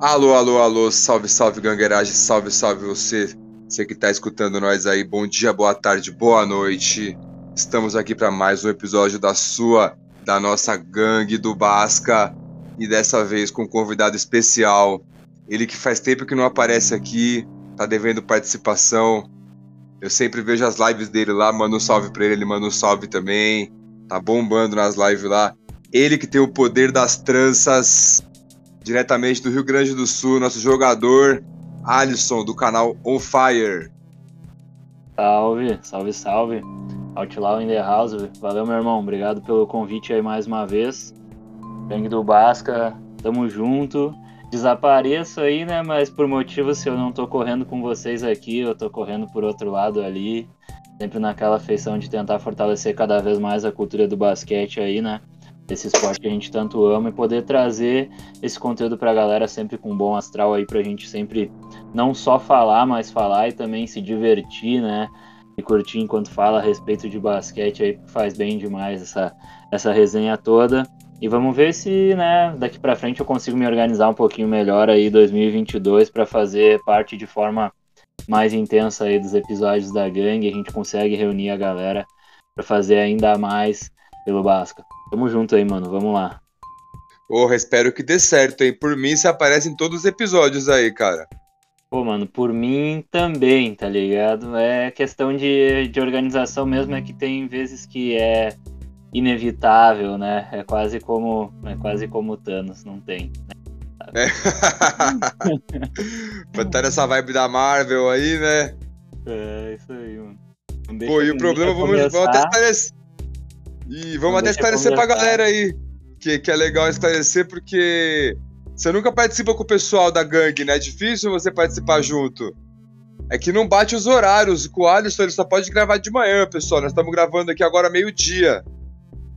Alô, alô, alô, salve, salve, gangueiragem, salve, salve você, você que tá escutando nós aí, bom dia, boa tarde, boa noite. Estamos aqui para mais um episódio da sua, da nossa gangue do Basca, e dessa vez com um convidado especial. Ele que faz tempo que não aparece aqui, tá devendo participação. Eu sempre vejo as lives dele lá, mando um salve pra ele, ele manda um salve também. Tá bombando nas lives lá. Ele que tem o poder das tranças, diretamente do Rio Grande do Sul, nosso jogador Alisson, do canal On Fire. Salve, salve, salve. Outlaw in the house. Valeu, meu irmão. Obrigado pelo convite aí mais uma vez. Gangue do Basca, tamo junto. Desapareço aí, né? Mas por motivos, se eu não tô correndo com vocês aqui, eu tô correndo por outro lado ali. Sempre naquela feição de tentar fortalecer cada vez mais a cultura do basquete aí, né? Esse esporte que a gente tanto ama e poder trazer esse conteúdo para a galera sempre com bom astral aí para a gente sempre não só falar, mas falar e também se divertir, né? E curtir enquanto fala a respeito de basquete aí faz bem demais essa essa resenha toda. E vamos ver se, né, daqui para frente eu consigo me organizar um pouquinho melhor aí 2022 para fazer parte de forma mais intensa aí dos episódios da gangue, a gente consegue reunir a galera para fazer ainda mais pelo Basca. Tamo junto aí, mano. Vamos lá. Porra, espero que dê certo, hein? Por mim, você aparece em todos os episódios aí, cara. Pô, mano, por mim também, tá ligado? É questão de, de organização mesmo, é que tem vezes que é inevitável, né? É quase como é quase como Thanos, não tem. Né? É. tá nessa vibe da Marvel aí, né? É, isso aí, mano. Pô, e o problema, vamos, vamos até esclarecer. E vamos até esclarecer pra galera aí, que, que é legal esclarecer, porque você nunca participa com o pessoal da gangue, né? É difícil você participar junto. É que não bate os horários. Com o Alisson, ele só pode gravar de manhã, pessoal. Nós estamos gravando aqui agora meio-dia.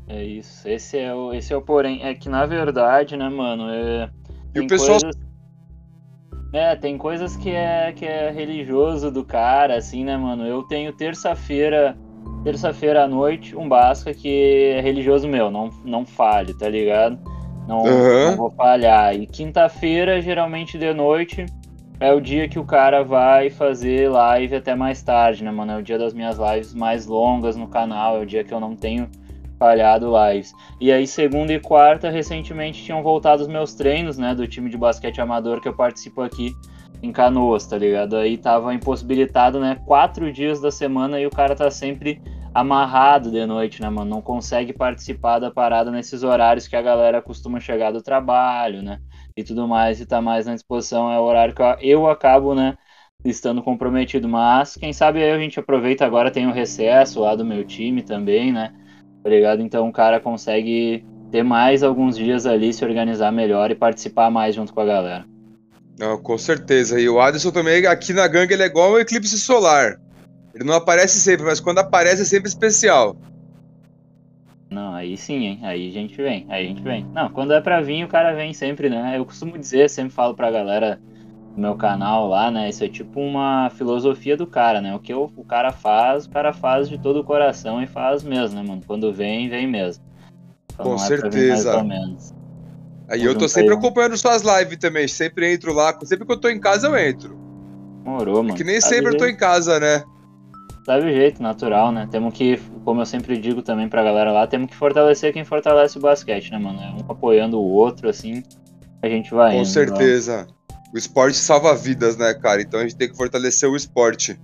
É isso. Esse é, o, esse é o porém. É que, na verdade, né, mano? É, e o pessoal. Coisas... É, tem coisas que é, que é religioso do cara, assim, né, mano? Eu tenho terça-feira terça-feira à noite, um Basca que é religioso meu, não, não falhe, tá ligado? Não, uhum. não vou falhar. E quinta-feira, geralmente de noite, é o dia que o cara vai fazer live até mais tarde, né, mano? É o dia das minhas lives mais longas no canal, é o dia que eu não tenho falhado lives. E aí, segunda e quarta, recentemente tinham voltado os meus treinos, né, do time de basquete amador que eu participo aqui em Canoas, tá ligado? Aí tava impossibilitado, né? Quatro dias da semana e o cara tá sempre amarrado de noite, né, mano? Não consegue participar da parada nesses horários que a galera costuma chegar do trabalho, né? E tudo mais, e tá mais na disposição. É o horário que eu acabo, né? Estando comprometido. Mas, quem sabe aí a gente aproveita agora, tem o recesso lá do meu time também, né? Tá ligado? Então o cara consegue ter mais alguns dias ali, se organizar melhor e participar mais junto com a galera. Não, com certeza. E o Aderson também, aqui na gangue, ele é igual um eclipse solar. Ele não aparece sempre, mas quando aparece é sempre especial. Não, aí sim, hein? Aí a gente vem, aí a gente vem. Não, quando é pra vir, o cara vem sempre, né? Eu costumo dizer, sempre falo pra galera do meu canal lá, né? Isso é tipo uma filosofia do cara, né? O que o, o cara faz, o cara faz de todo o coração e faz mesmo, né, mano? Quando vem, vem mesmo. Então, Com é certeza. Aí eu tô sempre acompanhando suas lives também. Sempre entro lá. Sempre que eu tô em casa, eu entro. Morou, mano. É que nem Sabe sempre eu tô em casa, né? Sabe o jeito, natural, né? Temos que, como eu sempre digo também pra galera lá, temos que fortalecer quem fortalece o basquete, né, mano? É um apoiando o outro, assim, a gente vai. Com indo, certeza. O esporte salva vidas, né, cara? Então a gente tem que fortalecer o esporte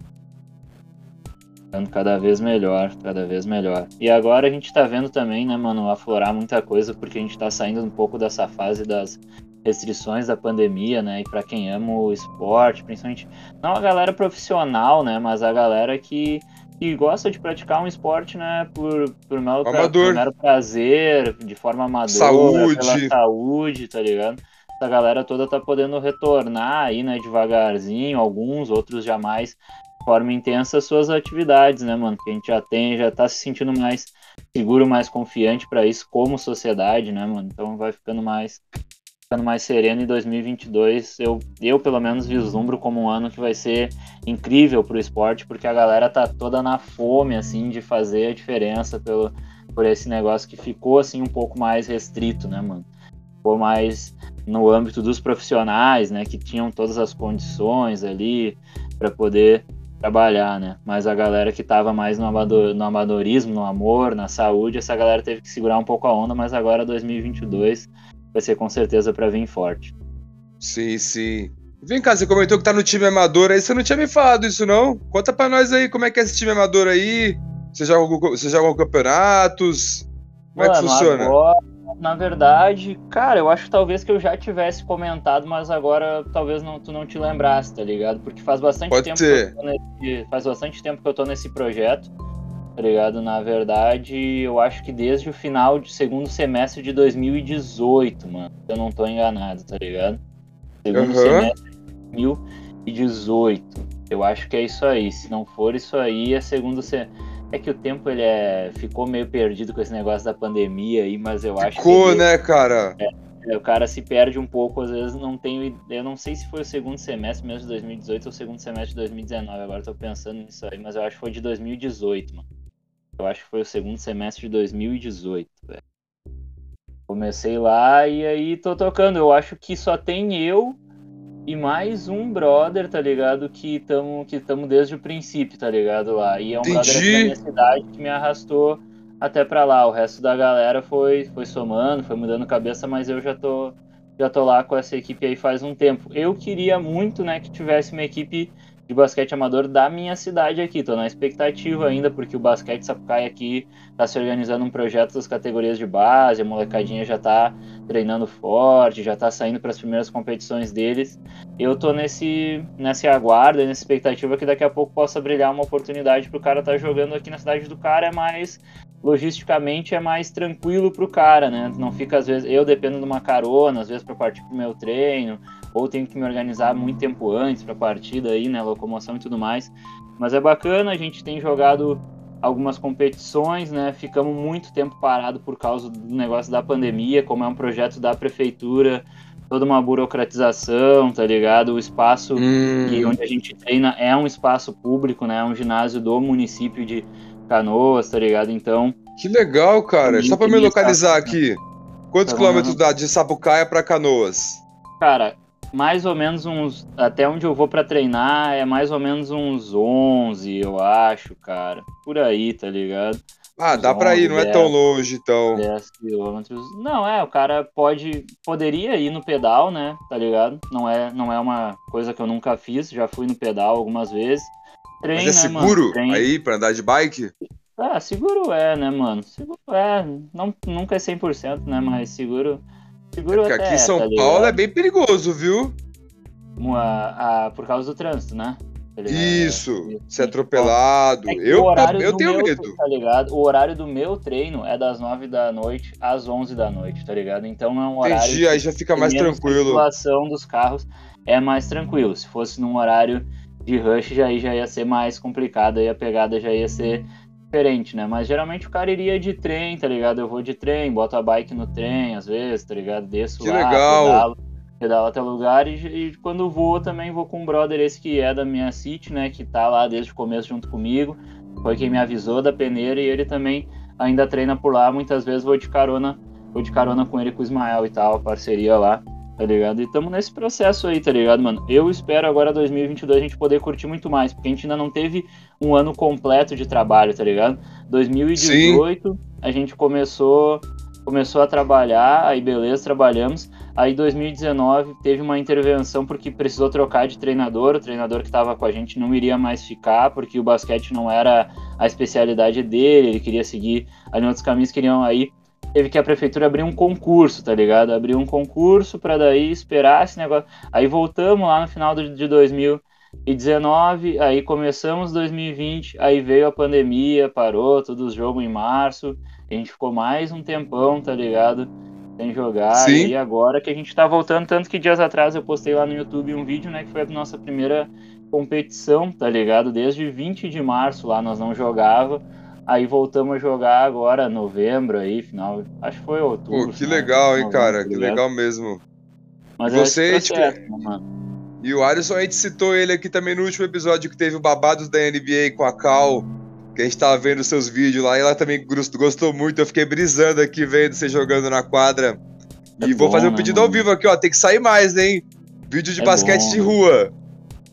ficando cada vez melhor, cada vez melhor. E agora a gente tá vendo também, né, mano, aflorar muita coisa, porque a gente tá saindo um pouco dessa fase das restrições da pandemia, né, e para quem ama o esporte, principalmente, não a galera profissional, né, mas a galera que, que gosta de praticar um esporte, né, por, por, mero, pra, por mero prazer, de forma amadora, saúde. pela saúde, tá ligado? Essa galera toda tá podendo retornar aí, né, devagarzinho, alguns, outros jamais forma intensa suas atividades, né, mano? Que a gente já tem, já tá se sentindo mais seguro, mais confiante para isso como sociedade, né, mano? Então vai ficando mais ficando mais sereno em 2022. Eu, eu pelo menos vislumbro como um ano que vai ser incrível pro esporte, porque a galera tá toda na fome assim de fazer a diferença pelo por esse negócio que ficou assim um pouco mais restrito, né, mano? Ficou mais no âmbito dos profissionais, né, que tinham todas as condições ali para poder trabalhar, né? Mas a galera que estava mais no, amador, no amadorismo, no amor, na saúde, essa galera teve que segurar um pouco a onda, mas agora 2022 vai ser com certeza para vir forte. Sim, sim. Vem cá, você comentou que tá no time amador aí, você não tinha me falado isso não? Conta pra nós aí como é que é esse time amador aí. Você joga, você joga campeonatos? Como Mano, é que funciona? Agora, na verdade, cara, eu acho talvez que eu já tivesse comentado, mas agora talvez não, tu não te lembrasse, tá ligado? Porque faz bastante Pode tempo ser. que eu nesse, faz bastante tempo que eu tô nesse projeto, tá ligado? Na verdade, eu acho que desde o final do segundo semestre de 2018, mano. Eu não tô enganado, tá ligado? Segundo uhum. semestre de 2018. Eu acho que é isso aí. Se não for isso aí, é segundo semestre é que o tempo ele é, ficou meio perdido com esse negócio da pandemia aí, mas eu acho ficou, que. Ficou, né, cara? É, o cara se perde um pouco, às vezes não tenho. Eu não sei se foi o segundo semestre mesmo de 2018 ou o segundo semestre de 2019. Agora tô pensando nisso aí, mas eu acho que foi de 2018, mano. Eu acho que foi o segundo semestre de 2018, velho. Comecei lá e aí tô tocando. Eu acho que só tem eu e mais um brother, tá ligado? Que estamos que tamo desde o princípio, tá ligado? Lá. E é um Entendi. brother aqui da minha cidade que me arrastou até pra lá. O resto da galera foi, foi somando, foi mudando cabeça, mas eu já tô, já tô lá com essa equipe aí faz um tempo. Eu queria muito, né, que tivesse uma equipe de basquete amador da minha cidade aqui. Tô na expectativa ainda, porque o basquete Sapucaia aqui tá se organizando um projeto das categorias de base, a molecadinha já tá treinando forte, já tá saindo para as primeiras competições deles. Eu tô nesse nessa aguarda, nessa expectativa que daqui a pouco possa brilhar uma oportunidade pro cara tá jogando aqui na cidade do cara, é mais logisticamente é mais tranquilo pro cara, né? Não fica às vezes eu dependo de uma carona, às vezes para partir pro meu treino, ou tenho que me organizar muito tempo antes para a partida aí, né, locomoção e tudo mais. Mas é bacana, a gente tem jogado algumas competições, né? Ficamos muito tempo parado por causa do negócio da pandemia, como é um projeto da prefeitura, toda uma burocratização, tá ligado? O espaço hum. e onde a gente treina é um espaço público, né? É um ginásio do município de Canoas, tá ligado? Então. Que legal, cara. Só para me localizar aqui. Quantos tá quilômetros dá de Sapucaia para Canoas? Cara, mais ou menos uns. Até onde eu vou para treinar é mais ou menos uns 11, eu acho, cara. Por aí, tá ligado? Ah, dá para ir, não 10, é tão longe, então. 10 quilômetros. Não, é, o cara pode. Poderia ir no pedal, né? Tá ligado? Não é, não é uma coisa que eu nunca fiz, já fui no pedal algumas vezes. Treino, Mas é né, seguro mano? aí pra andar de bike? Ah, seguro é, né, mano? Seguro é. Não, nunca é 100%, né? Mas seguro Seguro é aqui em São tá Paulo é bem perigoso, viu? A, a, por causa do trânsito, né? Tá Isso, ser atropelado. É eu eu tenho meu, medo. Tá ligado? O horário do meu treino é das 9 da noite às 11 da noite, tá ligado? Então é um horário. Entendi, aí já fica mais tranquilo. A circulação dos carros é mais tranquilo. Se fosse num horário de rush, já, já ia ser mais complicado, aí a pegada já ia ser diferente, né? Mas geralmente o cara iria de trem, tá ligado? Eu vou de trem, boto a bike no trem, às vezes, tá ligado? Desço que lá, legal. pedalo, pedalo até lugar e, e, quando vou também vou com um brother esse que é da minha city, né? Que tá lá desde o começo junto comigo. Foi quem me avisou da peneira e ele também ainda treina por lá. Muitas vezes vou de carona, vou de carona com ele com o Ismael e tal, parceria lá tá ligado? E estamos nesse processo aí, tá ligado, mano? Eu espero agora 2022 a gente poder curtir muito mais, porque a gente ainda não teve um ano completo de trabalho, tá ligado? 2018 Sim. a gente começou começou a trabalhar, aí beleza, trabalhamos. Aí 2019 teve uma intervenção porque precisou trocar de treinador, o treinador que estava com a gente não iria mais ficar, porque o basquete não era a especialidade dele, ele queria seguir ali outros caminhos, queriam aí teve que a prefeitura abrir um concurso, tá ligado? Abrir um concurso para daí esperar esse negócio. Aí voltamos lá no final de 2019, aí começamos 2020, aí veio a pandemia, parou todos os jogos em março, a gente ficou mais um tempão, tá ligado? Sem jogar. Sim. E agora que a gente tá voltando, tanto que dias atrás eu postei lá no YouTube um vídeo, né, que foi a nossa primeira competição, tá ligado? Desde 20 de março lá nós não jogava Aí voltamos a jogar agora, novembro aí, final. Acho que foi outubro. Pô, que legal, hein, cara? Que legal mesmo. Mas é você, tipo, processo, né, E o Alisson, a gente citou ele aqui também no último episódio que teve o Babados da NBA com a Cal, que a gente tava vendo seus vídeos lá, e ela também gostou muito. Eu fiquei brisando aqui vendo você jogando na quadra. É e vou fazer um né, pedido ao vivo aqui, ó. Tem que sair mais, hein? Vídeo de é basquete bom. de rua.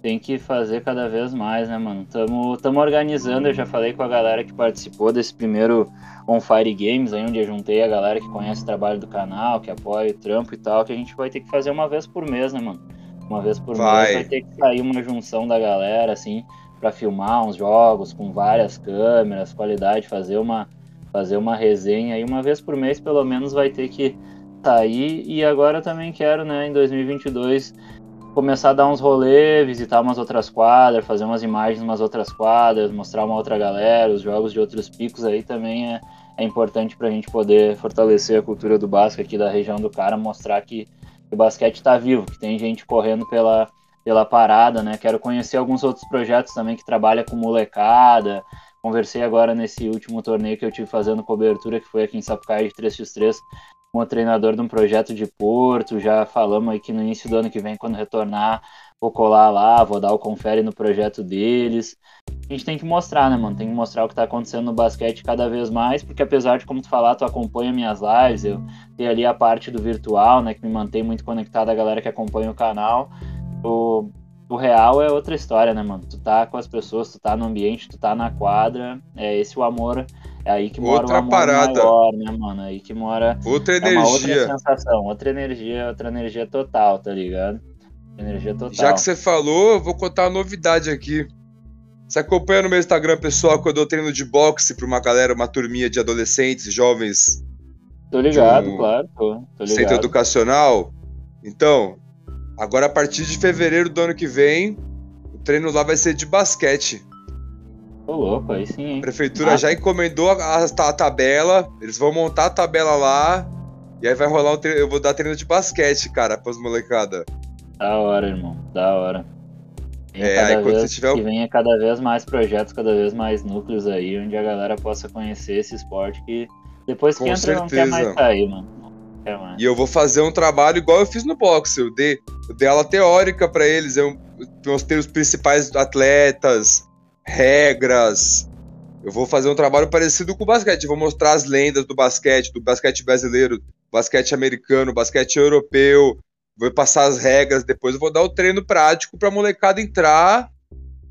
Tem que fazer cada vez mais, né, mano? Tamo, tamo organizando, eu já falei com a galera que participou desse primeiro On Fire Games, aí onde eu juntei a galera que conhece o trabalho do canal, que apoia o trampo e tal, que a gente vai ter que fazer uma vez por mês, né, mano? Uma vez por vai. mês vai ter que sair uma junção da galera, assim, para filmar uns jogos com várias câmeras, qualidade, fazer uma, fazer uma resenha. E uma vez por mês, pelo menos, vai ter que sair. E agora também quero, né, em 2022, começar a dar uns rolês, visitar umas outras quadras, fazer umas imagens umas outras quadras, mostrar uma outra galera, os jogos de outros picos aí também é, é importante para a gente poder fortalecer a cultura do basquete aqui da região do cara, mostrar que o basquete está vivo, que tem gente correndo pela, pela parada, né? Quero conhecer alguns outros projetos também que trabalham com molecada. Conversei agora nesse último torneio que eu tive fazendo cobertura, que foi aqui em Sapucaí de 3x3, com o treinador de um projeto de Porto. Já falamos aí que no início do ano que vem, quando retornar, vou colar lá, vou dar o confere no projeto deles. A gente tem que mostrar, né, mano? Tem que mostrar o que tá acontecendo no basquete cada vez mais, porque apesar de, como tu falar, tu acompanha minhas lives, eu tenho ali a parte do virtual, né, que me mantém muito conectado a galera que acompanha o canal o, o real é outra história, né, mano? Tu tá com as pessoas, tu tá no ambiente, tu tá na quadra, é esse o amor, é aí que mora outra parada. maior, né, mano? É aí que mora outra é energia. outra sensação, outra energia, outra energia total, tá ligado? Energia total. Já que você falou, eu vou contar uma novidade aqui. Você acompanha no meu Instagram, pessoal, quando eu dou treino de boxe pra uma galera, uma turminha de adolescentes, jovens. Tô ligado, um claro, tô, tô ligado. Centro educacional. Então, Agora, a partir de fevereiro do ano que vem, o treino lá vai ser de basquete. Ô, louco, aí sim, hein? A prefeitura ah. já encomendou a, a, tabela, eles vão montar a tabela lá, e aí vai rolar um treino. Eu vou dar treino de basquete, cara, pras molecada. Da hora, irmão, da hora. é, aí quando você tiver. Que venha cada vez mais projetos, cada vez mais núcleos aí, onde a galera possa conhecer esse esporte que depois que Com entra certeza. não quer mais sair, mano. E eu vou fazer um trabalho igual eu fiz no boxe. Eu dei, eu dei aula teórica para eles. Eu mostrei os principais atletas, regras. Eu vou fazer um trabalho parecido com o basquete. Eu vou mostrar as lendas do basquete, do basquete brasileiro, basquete americano, basquete europeu. Vou passar as regras. Depois eu vou dar o treino prático pra molecada entrar.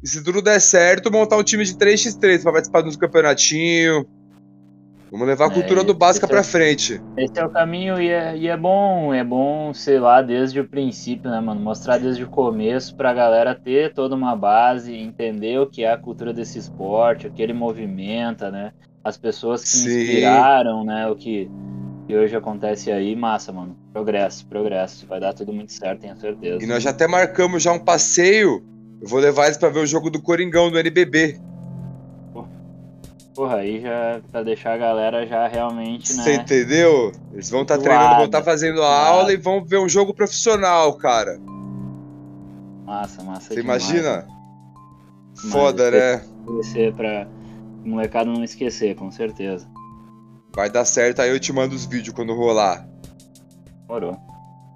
E se tudo der certo, montar um time de 3x3 para participar dos campeonatinhos Vamos levar a cultura é, do básica para é, frente. Esse é o caminho e é, e é bom, é bom, sei lá, desde o princípio, né, mano? Mostrar desde o começo pra galera ter toda uma base, entender o que é a cultura desse esporte, o que ele movimenta, né? As pessoas que Sim. inspiraram, né, o que, que hoje acontece aí, massa, mano. Progresso, progresso. Vai dar tudo muito certo, tenho certeza. E nós já até marcamos já um passeio. Eu vou levar eles para ver o jogo do Coringão do NBB. Porra, aí já pra deixar a galera já realmente, né? Você entendeu? Eles vão estar tá treinando, vão estar tá fazendo a aula e vão ver um jogo profissional, cara. Massa, massa. Você imagina? Foda, né? Esquecer pra molecada não esquecer, com certeza. Vai dar certo, aí eu te mando os vídeos quando rolar. Morou.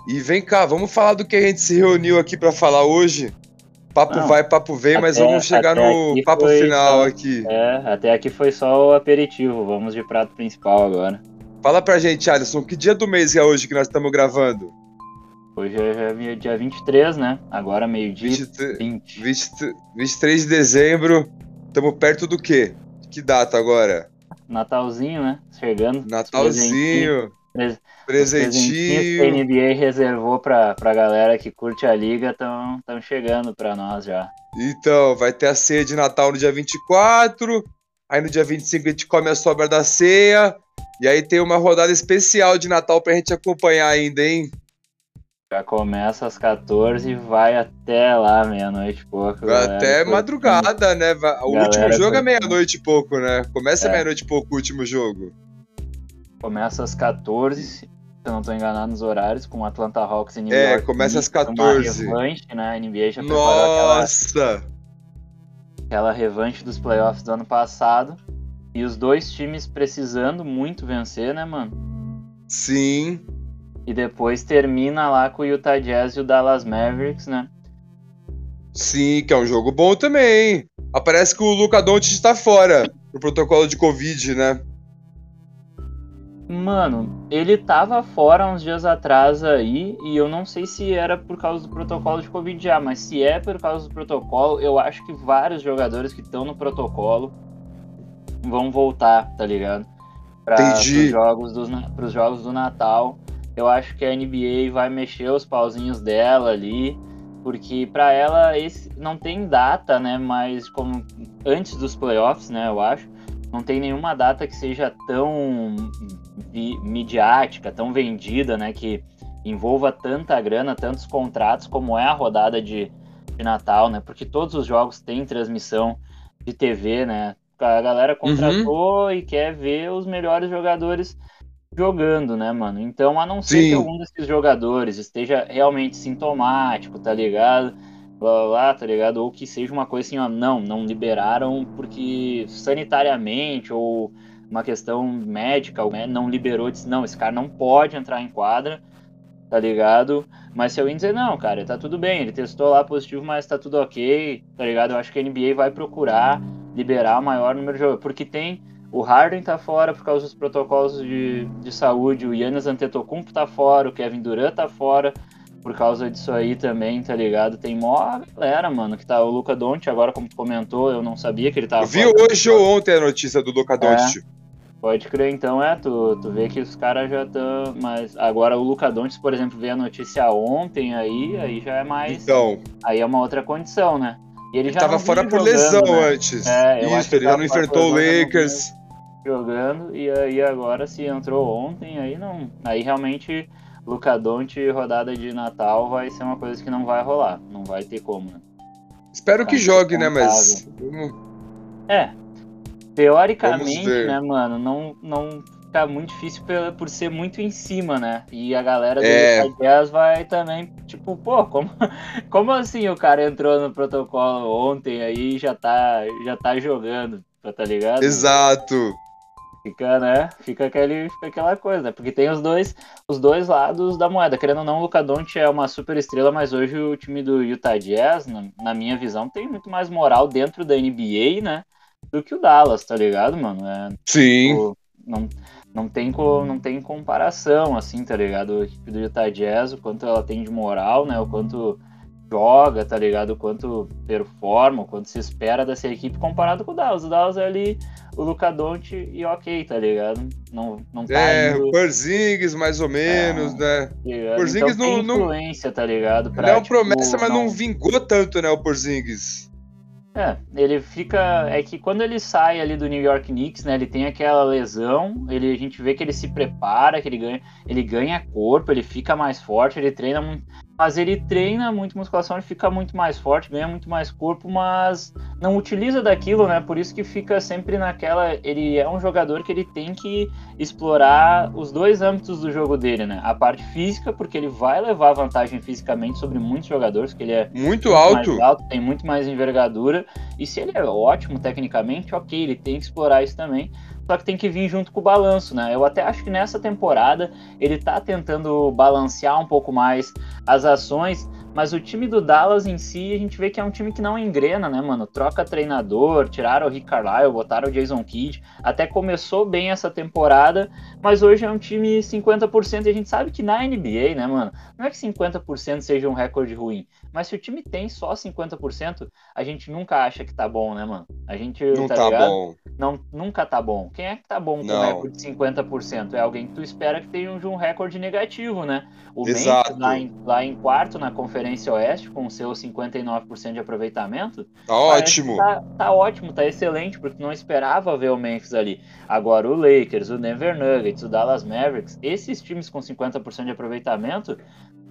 E vem cá, vamos falar do que a gente se reuniu aqui para falar hoje? Papo não, vai, papo vem, até, mas vamos chegar no papo final só, aqui. É, até aqui foi só o aperitivo, vamos de prato principal agora. Fala pra gente, Alisson, que dia do mês é hoje que nós estamos gravando? Hoje é dia 23, né? Agora meio-dia. 20, 20. 23 de dezembro. Estamos perto do quê? Que data agora? Natalzinho, né? Chegando. Natalzinho. Presentinho. que a NBA reservou pra, pra galera que curte a liga estão chegando pra nós já. Então, vai ter a ceia de Natal no dia 24. Aí no dia 25 a gente come a sobra da ceia. E aí tem uma rodada especial de Natal pra gente acompanhar ainda, hein? Já começa às 14 e vai até lá, meia-noite e pouco. Vai até madrugada, né? O último jogo é meia-noite e pouco, né? Começa é. meia-noite e pouco o último jogo. Começa às 14, se eu não estou enganado nos horários, com Atlanta Hawks e New é, York. É, começa às 14. Uma revanche, né? A NBA já Nossa! preparou aquela, aquela revanche dos playoffs do ano passado. E os dois times precisando muito vencer, né, mano? Sim. E depois termina lá com o Utah Jazz e o Dallas Mavericks, né? Sim, que é um jogo bom também. Aparece que o Luca Doncic está fora do protocolo de Covid, né? Mano, ele tava fora uns dias atrás aí, e eu não sei se era por causa do protocolo de Covid já, mas se é por causa do protocolo, eu acho que vários jogadores que estão no protocolo vão voltar, tá ligado? Para os jogos, dos, pros jogos do Natal. Eu acho que a NBA vai mexer os pauzinhos dela ali, porque para ela esse não tem data, né? Mas como antes dos playoffs, né? Eu acho não tem nenhuma data que seja tão midiática, tão vendida, né? Que envolva tanta grana, tantos contratos como é a rodada de, de Natal, né? Porque todos os jogos têm transmissão de TV, né? A galera contratou uhum. e quer ver os melhores jogadores jogando, né, mano? Então, a não ser Sim. que algum desses jogadores esteja realmente sintomático, tá ligado? Blá, blá, blá, tá ligado? Ou que seja uma coisa assim, ó, não, não liberaram porque sanitariamente ou uma questão médica, né, não liberou, disse, não, esse cara não pode entrar em quadra, tá ligado? Mas se alguém dizer, não, cara, tá tudo bem, ele testou lá positivo, mas tá tudo ok, tá ligado? Eu acho que a NBA vai procurar liberar o maior número de jogadores, porque tem o Harden tá fora por causa dos protocolos de, de saúde, o Yannis Antetokounmpo tá fora, o Kevin Durant tá fora por causa disso aí também, tá ligado? Tem mó galera, mano, que tá o Luca Doncic, agora como comentou, eu não sabia que ele tava... Viu hoje ou ontem a notícia do Luca Doncic? É. Pode crer, então, é, tu, tu vê que os caras já estão. Mas agora o Luca Doncic, por exemplo, veio a notícia ontem aí, aí já é mais. Então. Aí é uma outra condição, né? E ele, ele já tava fora por jogando, lesão né? antes. É, Isso, ele já não enfrentou o Lakers. Jogando, e aí agora se entrou ontem, aí não. Aí realmente Luca Doncic rodada de Natal vai ser uma coisa que não vai rolar. Não vai ter como, né? Espero que jogue, né? Mas. É, Teoricamente, né, mano, não, não fica muito difícil por, por ser muito em cima, né? E a galera do é. Jazz vai também, tipo, pô, como, como assim o cara entrou no protocolo ontem aí e já tá, já tá jogando, tá ligado? Exato. Fica, né? Fica, aquele, fica aquela coisa, né? Porque tem os dois, os dois lados da moeda. Querendo ou não, o Doncic é uma super estrela, mas hoje o time do Utah Jazz, na, na minha visão, tem muito mais moral dentro da NBA, né? Do que o Dallas, tá ligado, mano? É, Sim. Tipo, não, não, tem, não tem comparação, assim, tá ligado? A equipe do Utah Jazz, o quanto ela tem de moral, né? O quanto joga, tá ligado? O quanto performa, o quanto se espera dessa equipe comparado com o Dallas. O Dallas é ali o Luca Doncic e ok, tá ligado? Não, não tá É, indo... o Porzingis mais ou menos, é, né? O Porzingis então, não, influência, tá ligado? Pra, ele é uma tipo, promessa, mas não... não vingou tanto, né, o Porzingis. É, ele fica. É que quando ele sai ali do New York Knicks, né? Ele tem aquela lesão, ele, a gente vê que ele se prepara, que ele ganha, ele ganha corpo, ele fica mais forte, ele treina muito mas ele treina muito musculação, ele fica muito mais forte, ganha muito mais corpo, mas não utiliza daquilo, né? Por isso que fica sempre naquela. Ele é um jogador que ele tem que explorar os dois âmbitos do jogo dele, né? A parte física, porque ele vai levar vantagem fisicamente sobre muitos jogadores, que ele é muito, muito alto. alto, tem muito mais envergadura. E se ele é ótimo tecnicamente, ok, ele tem que explorar isso também só que tem que vir junto com o balanço, né? Eu até acho que nessa temporada ele tá tentando balancear um pouco mais as ações, mas o time do Dallas em si, a gente vê que é um time que não engrena, né, mano? Troca treinador, tiraram o Rick Carlisle, botaram o Jason Kidd, até começou bem essa temporada, mas hoje é um time 50% e a gente sabe que na NBA, né, mano? Não é que 50% seja um recorde ruim, mas se o time tem só 50%, a gente nunca acha que tá bom, né, mano? A gente, não tá, tá bom. Não, nunca tá bom. Quem é que tá bom com um recorde de 50%? É alguém que tu espera que tenha um, um recorde negativo, né? O Exato. Memphis lá em, lá em quarto na Conferência Oeste, com seus 59% de aproveitamento. Tá ótimo. Tá, tá, ótimo, tá excelente, porque não esperava ver o Memphis ali. Agora o Lakers, o Denver Nuggets, o Dallas Mavericks, esses times com 50% de aproveitamento,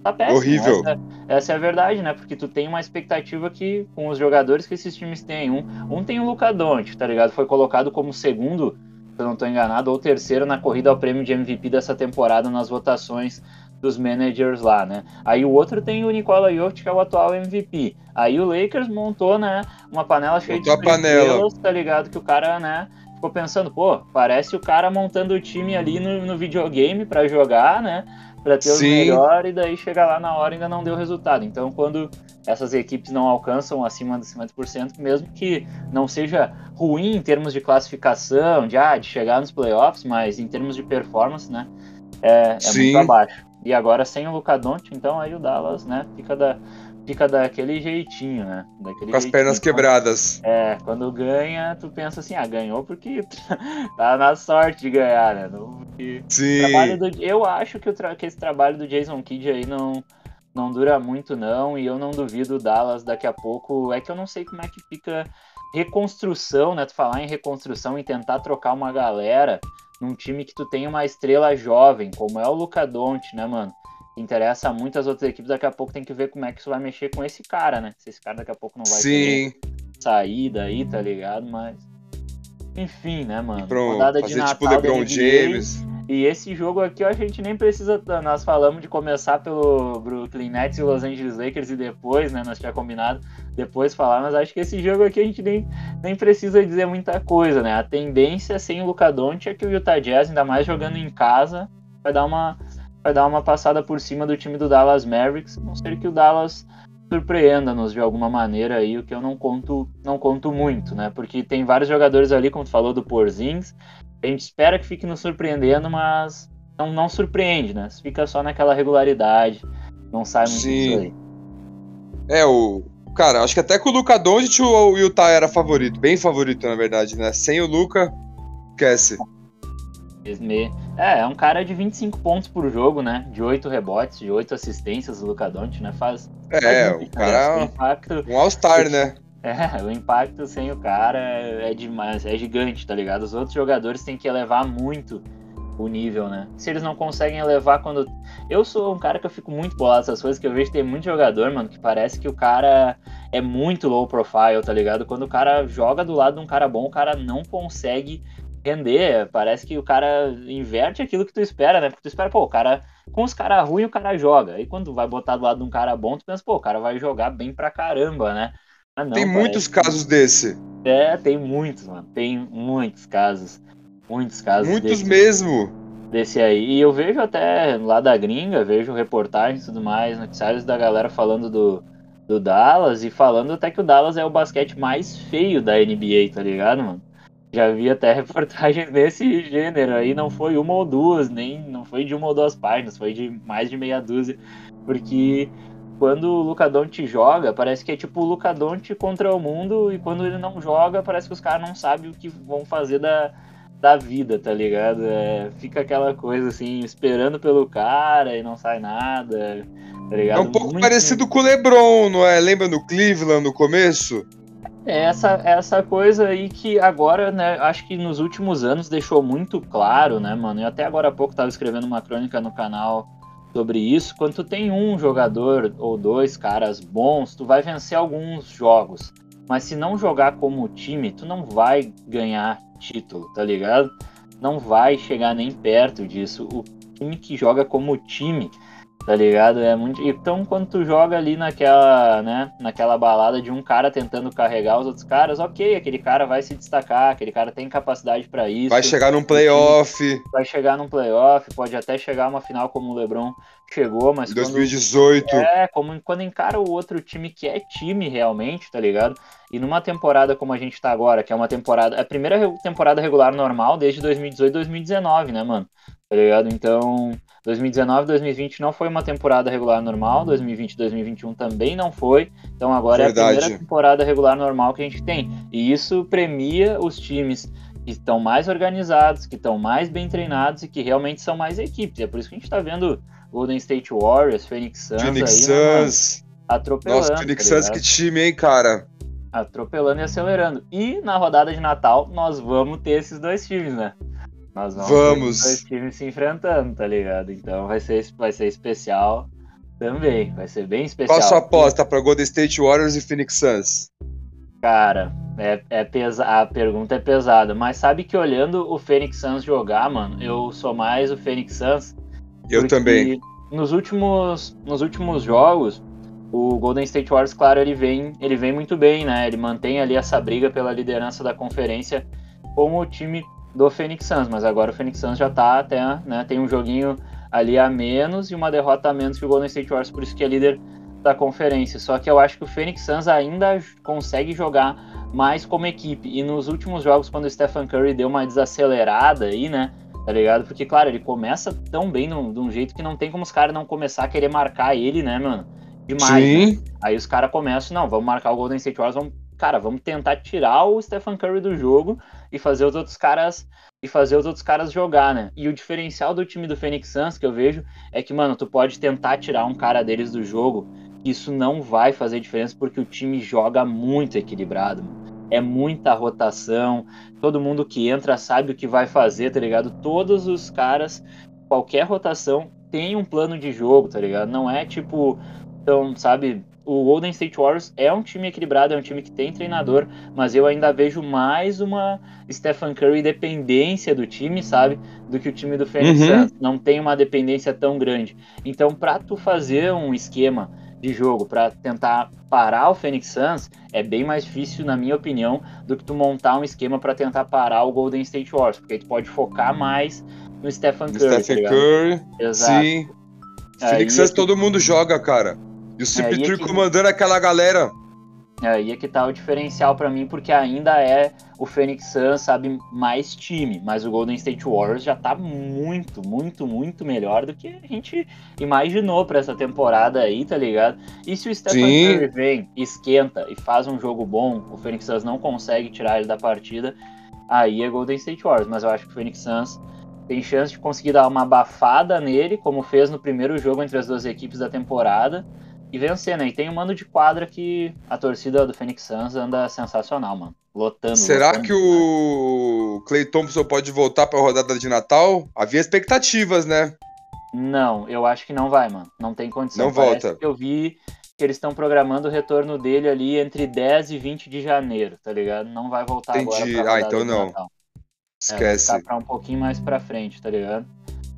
tá péssimo. Horrível. Essa, essa, é a verdade, né? Porque tu tem uma expectativa que, com os jogadores que esses times têm. Um, um tem o Luca Doncic, tá ligado? Foi colocado como segundo se eu não estou enganado, ou terceiro na corrida ao prêmio de MVP dessa temporada nas votações dos managers lá, né? Aí o outro tem o Nikola Jokic, que é o atual MVP. Aí o Lakers montou, né, uma panela cheia montou de estrelas, tá ligado? Que o cara, né, ficou pensando, pô, parece o cara montando o time ali no, no videogame para jogar, né? Para ter o melhor e daí chegar lá na hora ainda não deu resultado. Então, quando essas equipes não alcançam acima dos 50%, mesmo que não seja ruim em termos de classificação, de, ah, de chegar nos playoffs, mas em termos de performance, né, é, é muito abaixo. E agora sem o Luka Doncic, então aí o Dallas, né, fica da fica daquele jeitinho, né? Daquele Com as pernas quebradas. É, quando ganha, tu pensa assim, ah, ganhou porque tá na sorte de ganhar, né? No, Sim. Do, eu acho que, o que esse trabalho do Jason Kidd aí não, não dura muito, não, e eu não duvido o Dallas daqui a pouco. É que eu não sei como é que fica reconstrução, né? Tu falar em reconstrução e tentar trocar uma galera num time que tu tem uma estrela jovem, como é o Luca Doncic, né, mano? Interessa a muitas outras equipes, daqui a pouco tem que ver como é que isso vai mexer com esse cara, né? Se esse cara daqui a pouco não vai Sim. sair daí, tá ligado? Mas. Enfim, né, mano? Pro, Rodada de Natal tipo LeBron James. E esse jogo aqui a gente nem precisa. Nós falamos de começar pelo Brooklyn Nets e Los Angeles Lakers e depois, né? Nós tinha combinado depois falar, mas acho que esse jogo aqui a gente nem, nem precisa dizer muita coisa, né? A tendência sem o Luca Doncic é que o Utah Jazz, ainda mais jogando em casa, vai dar uma vai dar uma passada por cima do time do Dallas Mavericks, a não ser que o Dallas surpreenda-nos de alguma maneira aí, o que eu não conto, não conto muito, né? Porque tem vários jogadores ali, como tu falou, do Porzins, a gente espera que fique nos surpreendendo, mas não, não surpreende, né? Fica só naquela regularidade, não sai muito Sim. disso aí. É, o. Cara, acho que até com o Luca Doncic o Utah era favorito, bem favorito, na verdade, né? Sem o Luca, esquece. É, é um cara de 25 pontos por jogo, né? De 8 rebotes, de 8 assistências, o Luca Doncic, né? Faz. É, faz o cara. É impacto, um All-Star, né? É, o impacto sem o cara é demais, é gigante, tá ligado? Os outros jogadores têm que elevar muito o nível, né? Se eles não conseguem elevar quando. Eu sou um cara que eu fico muito bolado essas coisas, que eu vejo que tem muito jogador, mano, que parece que o cara é muito low profile, tá ligado? Quando o cara joga do lado de um cara bom, o cara não consegue render. Parece que o cara inverte aquilo que tu espera, né? Porque tu espera, pô, o cara. Com os caras ruins, o cara joga. Aí quando vai botar do lado de um cara bom, tu pensa, pô, o cara vai jogar bem pra caramba, né? Não, tem muitos casos desse. É, tem muitos, mano. Tem muitos casos. Muitos casos. Muitos desse, mesmo. Desse aí. E eu vejo até lá da gringa, vejo reportagens e tudo mais, noticiários da galera falando do, do Dallas e falando até que o Dallas é o basquete mais feio da NBA, tá ligado, mano? Já vi até reportagens desse gênero aí, não foi uma ou duas, nem não foi de uma ou duas páginas, foi de mais de meia dúzia, porque quando o Luca Doncic joga, parece que é tipo o Luca Doncic contra o mundo, e quando ele não joga, parece que os caras não sabem o que vão fazer da, da vida, tá ligado? É, fica aquela coisa assim, esperando pelo cara e não sai nada, tá ligado? É um pouco Muito... parecido com o LeBron, não é? Lembra no Cleveland no começo? É essa, essa coisa aí que agora, né, acho que nos últimos anos deixou muito claro, né, mano? E até agora há pouco tava escrevendo uma crônica no canal sobre isso. Quando tu tem um jogador ou dois caras bons, tu vai vencer alguns jogos. Mas se não jogar como time, tu não vai ganhar título, tá ligado? Não vai chegar nem perto disso. O time que joga como time Tá ligado? É muito. Então, quando tu joga ali naquela, né, naquela balada de um cara tentando carregar os outros caras, ok, aquele cara vai se destacar, aquele cara tem capacidade para isso. Vai chegar num playoff. Vai chegar num playoff, pode até chegar uma final como o LeBron chegou, mas. 2018. Quando, é, como quando encara o outro time que é time realmente, tá ligado? E numa temporada como a gente tá agora, que é uma temporada. É a primeira temporada regular normal desde 2018 2019, né, mano? Tá ligado? Então 2019 2020 não foi uma temporada regular normal, 2020 2021 também não foi. Então agora Verdade. é a primeira temporada regular normal que a gente tem. E isso premia os times que estão mais organizados, que estão mais bem treinados e que realmente são mais equipes. É por isso que a gente está vendo Golden State Warriors, Phoenix Suns Phoenix aí, né, Suns. atropelando. Nossa, Phoenix tá Suns que time, hein, cara? Atropelando e acelerando. E na rodada de Natal nós vamos ter esses dois times, né? Nós vamos, vamos. ter dois times se enfrentando, tá ligado? Então vai ser, vai ser especial também. Vai ser bem especial. Qual a sua aposta para Golden State Warriors e Phoenix Suns? Cara, é, é pesa a pergunta é pesada, mas sabe que olhando o Phoenix Suns jogar, mano, eu sou mais o Phoenix Suns. Eu também. Nos últimos, nos últimos jogos, o Golden State Warriors, claro, ele vem, ele vem muito bem, né? Ele mantém ali essa briga pela liderança da conferência com o time do Phoenix Suns, mas agora o Phoenix Suns já tá até, né, tem um joguinho ali a menos e uma derrota a menos que o Golden State Warriors, por isso que é líder da conferência. Só que eu acho que o Phoenix Suns ainda consegue jogar mais como equipe. E nos últimos jogos, quando o Stephen Curry deu uma desacelerada aí, né? Tá ligado? Porque, claro, ele começa tão bem de um jeito que não tem como os caras não começar a querer marcar ele, né, mano? Demais. Sim. Né? Aí os caras começam, não, vamos marcar o Golden State Warriors, vamos, cara, vamos tentar tirar o Stephen Curry do jogo e fazer os outros caras e fazer os outros caras jogar, né? E o diferencial do time do Phoenix Suns que eu vejo é que, mano, tu pode tentar tirar um cara deles do jogo, isso não vai fazer diferença porque o time joga muito equilibrado. Mano. É muita rotação, todo mundo que entra sabe o que vai fazer, tá ligado? Todos os caras, qualquer rotação tem um plano de jogo, tá ligado? Não é tipo, então, sabe, o Golden State Warriors é um time equilibrado, é um time que tem treinador, mas eu ainda vejo mais uma Stephen Curry dependência do time, sabe? Do que o time do Phoenix uhum. Não tem uma dependência tão grande. Então, para tu fazer um esquema de jogo para tentar parar o Phoenix Suns é bem mais difícil, na minha opinião, do que tu montar um esquema para tentar parar o Golden State Warriors, porque tu pode focar mais no Stephen Curry. Stephen tá Curry, Exato. sim. Phoenix Suns é que... todo mundo joga, cara. E o CP3 é, que... comandando aquela galera. Aí é que tá o diferencial para mim, porque ainda é o Phoenix Suns, sabe, mais time, mas o Golden State Warriors já tá muito, muito, muito melhor do que a gente imaginou para essa temporada aí, tá ligado? E se o Stephen Curry vem, esquenta e faz um jogo bom, o Phoenix Suns não consegue tirar ele da partida, aí é Golden State Warriors, mas eu acho que o Phoenix Suns tem chance de conseguir dar uma abafada nele, como fez no primeiro jogo entre as duas equipes da temporada, e vencer, né? E tem um mando de quadra que a torcida do Phoenix Suns anda sensacional, mano. Lotando. Será lotando. que o Clay Thompson pode voltar para a rodada de Natal? Havia expectativas, né? Não, eu acho que não vai, mano. Não tem condição. Não Parece volta. eu vi que eles estão programando o retorno dele ali entre 10 e 20 de janeiro, tá ligado? Não vai voltar Entendi. agora. Ah, então não. Natal. Esquece. É, tá pra um pouquinho mais pra frente, tá ligado?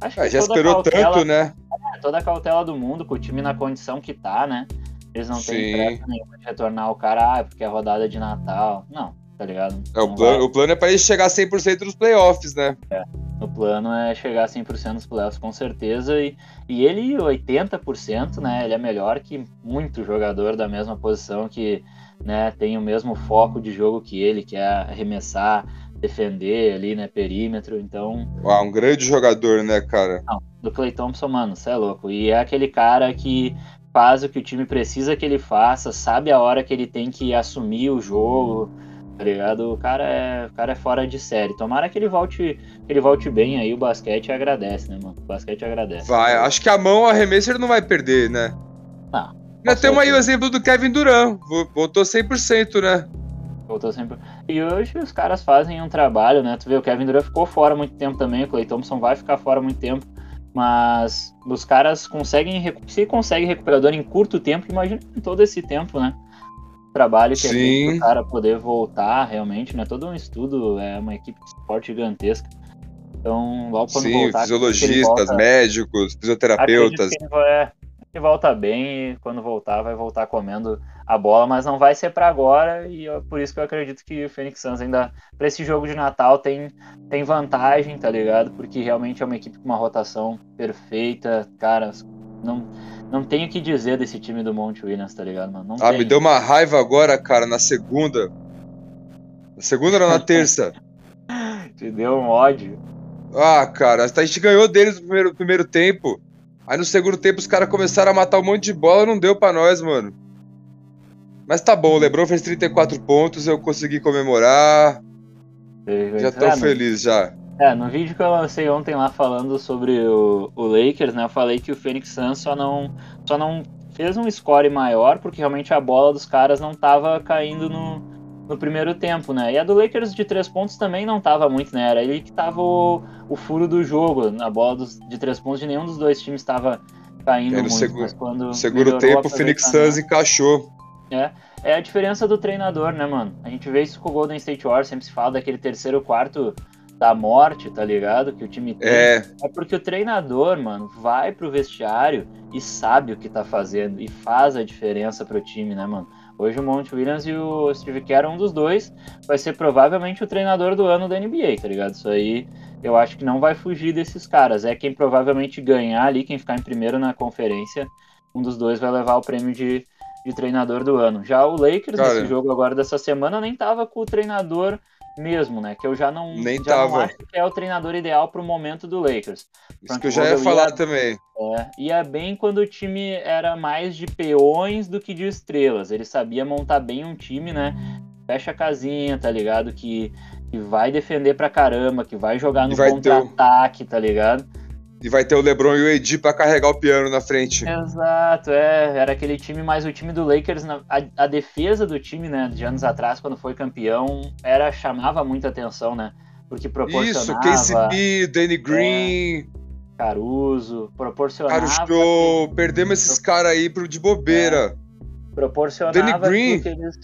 Acho que ah, já esperou cautela, tanto, né? É, toda a cautela do mundo, com o time na condição que tá, né? Eles não Sim. têm pressa nenhuma de retornar o cara, ah, porque é rodada de Natal. Não, tá ligado? É, o, plano, o plano é pra ele chegar 100% nos playoffs, né? É. O plano é chegar 100% nos playoffs, com certeza. E, e ele, 80%, né? Ele é melhor que muito jogador da mesma posição que né, tem o mesmo foco de jogo que ele, que é arremessar, defender ali, né, perímetro, então... Ah, um grande jogador, né, cara? Não, do Clay Thompson, mano, você é louco. E é aquele cara que faz o que o time precisa que ele faça, sabe a hora que ele tem que assumir o jogo, tá ligado? O cara é, o cara é fora de série. Tomara que ele volte, que ele volte bem aí, o basquete agradece, né, mano? O basquete agradece. Vai, acho que a mão arremesso ele não vai perder, né? Não. Mas tem aí o exemplo do Kevin Durant, voltou 100%, né? Voltou sempre. E hoje os caras fazem um trabalho, né? Tu vê, o Kevin Durant ficou fora muito tempo também, o Clay Thompson vai ficar fora muito tempo. Mas os caras conseguem. Se conseguem recuperador em curto tempo, imagina todo esse tempo, né? Trabalho que Sim. é o cara poder voltar realmente, né? Todo um estudo, é uma equipe de esporte gigantesca. Então, logo quando Sim, voltar. fisiologistas, volta, médicos, fisioterapeutas. Ele, é, ele volta bem e quando voltar vai voltar comendo a bola, mas não vai ser para agora e por isso que eu acredito que o Phoenix Suns ainda para esse jogo de Natal tem tem vantagem, tá ligado? Porque realmente é uma equipe com uma rotação perfeita, cara, não não tenho o que dizer desse time do Monte Williams, tá ligado, mano? Não ah, me deu uma raiva agora, cara, na segunda. Na segunda ou na terça? Te deu um ódio. Ah, cara, a gente ganhou deles no primeiro, primeiro tempo. Aí no segundo tempo os caras começaram a matar um monte de bola, não deu para nós, mano. Mas tá bom, o Lebron fez 34 pontos, eu consegui comemorar. já tô feliz já. É, no vídeo que eu lancei ontem lá falando sobre o, o, Lakers, né? Eu falei que o Phoenix Suns só não, só não fez um score maior porque realmente a bola dos caras não tava caindo no, no primeiro tempo, né? E a do Lakers de três pontos também não tava muito, né? Era ele que tava o, o furo do jogo. A bola dos, de três pontos de nenhum dos dois times estava caindo muito. Segu mas quando segundo tempo o Phoenix Suns encaixou. É, é a diferença do treinador, né, mano? A gente vê isso com o Golden State Warriors, sempre se fala daquele terceiro quarto da morte, tá ligado? Que o time tem. É. é porque o treinador, mano, vai pro vestiário e sabe o que tá fazendo e faz a diferença pro time, né, mano? Hoje o Monte Williams e o Steve Kerr, um dos dois, vai ser provavelmente o treinador do ano da NBA, tá ligado? Isso aí eu acho que não vai fugir desses caras. É quem provavelmente ganhar ali, quem ficar em primeiro na conferência, um dos dois vai levar o prêmio de, de treinador do ano. Já o Lakers, Cara, nesse jogo agora dessa semana, nem tava com o treinador mesmo, né? Que eu já não, Nem já tava. não acho que é o treinador ideal para o momento do Lakers. Isso Frank que eu já ia falar ia, também. É, ia bem quando o time era mais de peões do que de estrelas. Ele sabia montar bem um time, né? Fecha a casinha, tá ligado? Que, que vai defender pra caramba, que vai jogar no contra-ataque, tá ligado? E vai ter o LeBron e o Edi para carregar o piano na frente. Exato, é. Era aquele time, mas o time do Lakers, a, a, defesa do time, né, de anos atrás, quando foi campeão, era chamava muita atenção, né? Porque proporcionava... Isso, KCP, Danny é, Green... É, Caruso, proporcionava... Caruso, perdemos esses caras aí pro de bobeira. É, proporcionava Danny Green. eles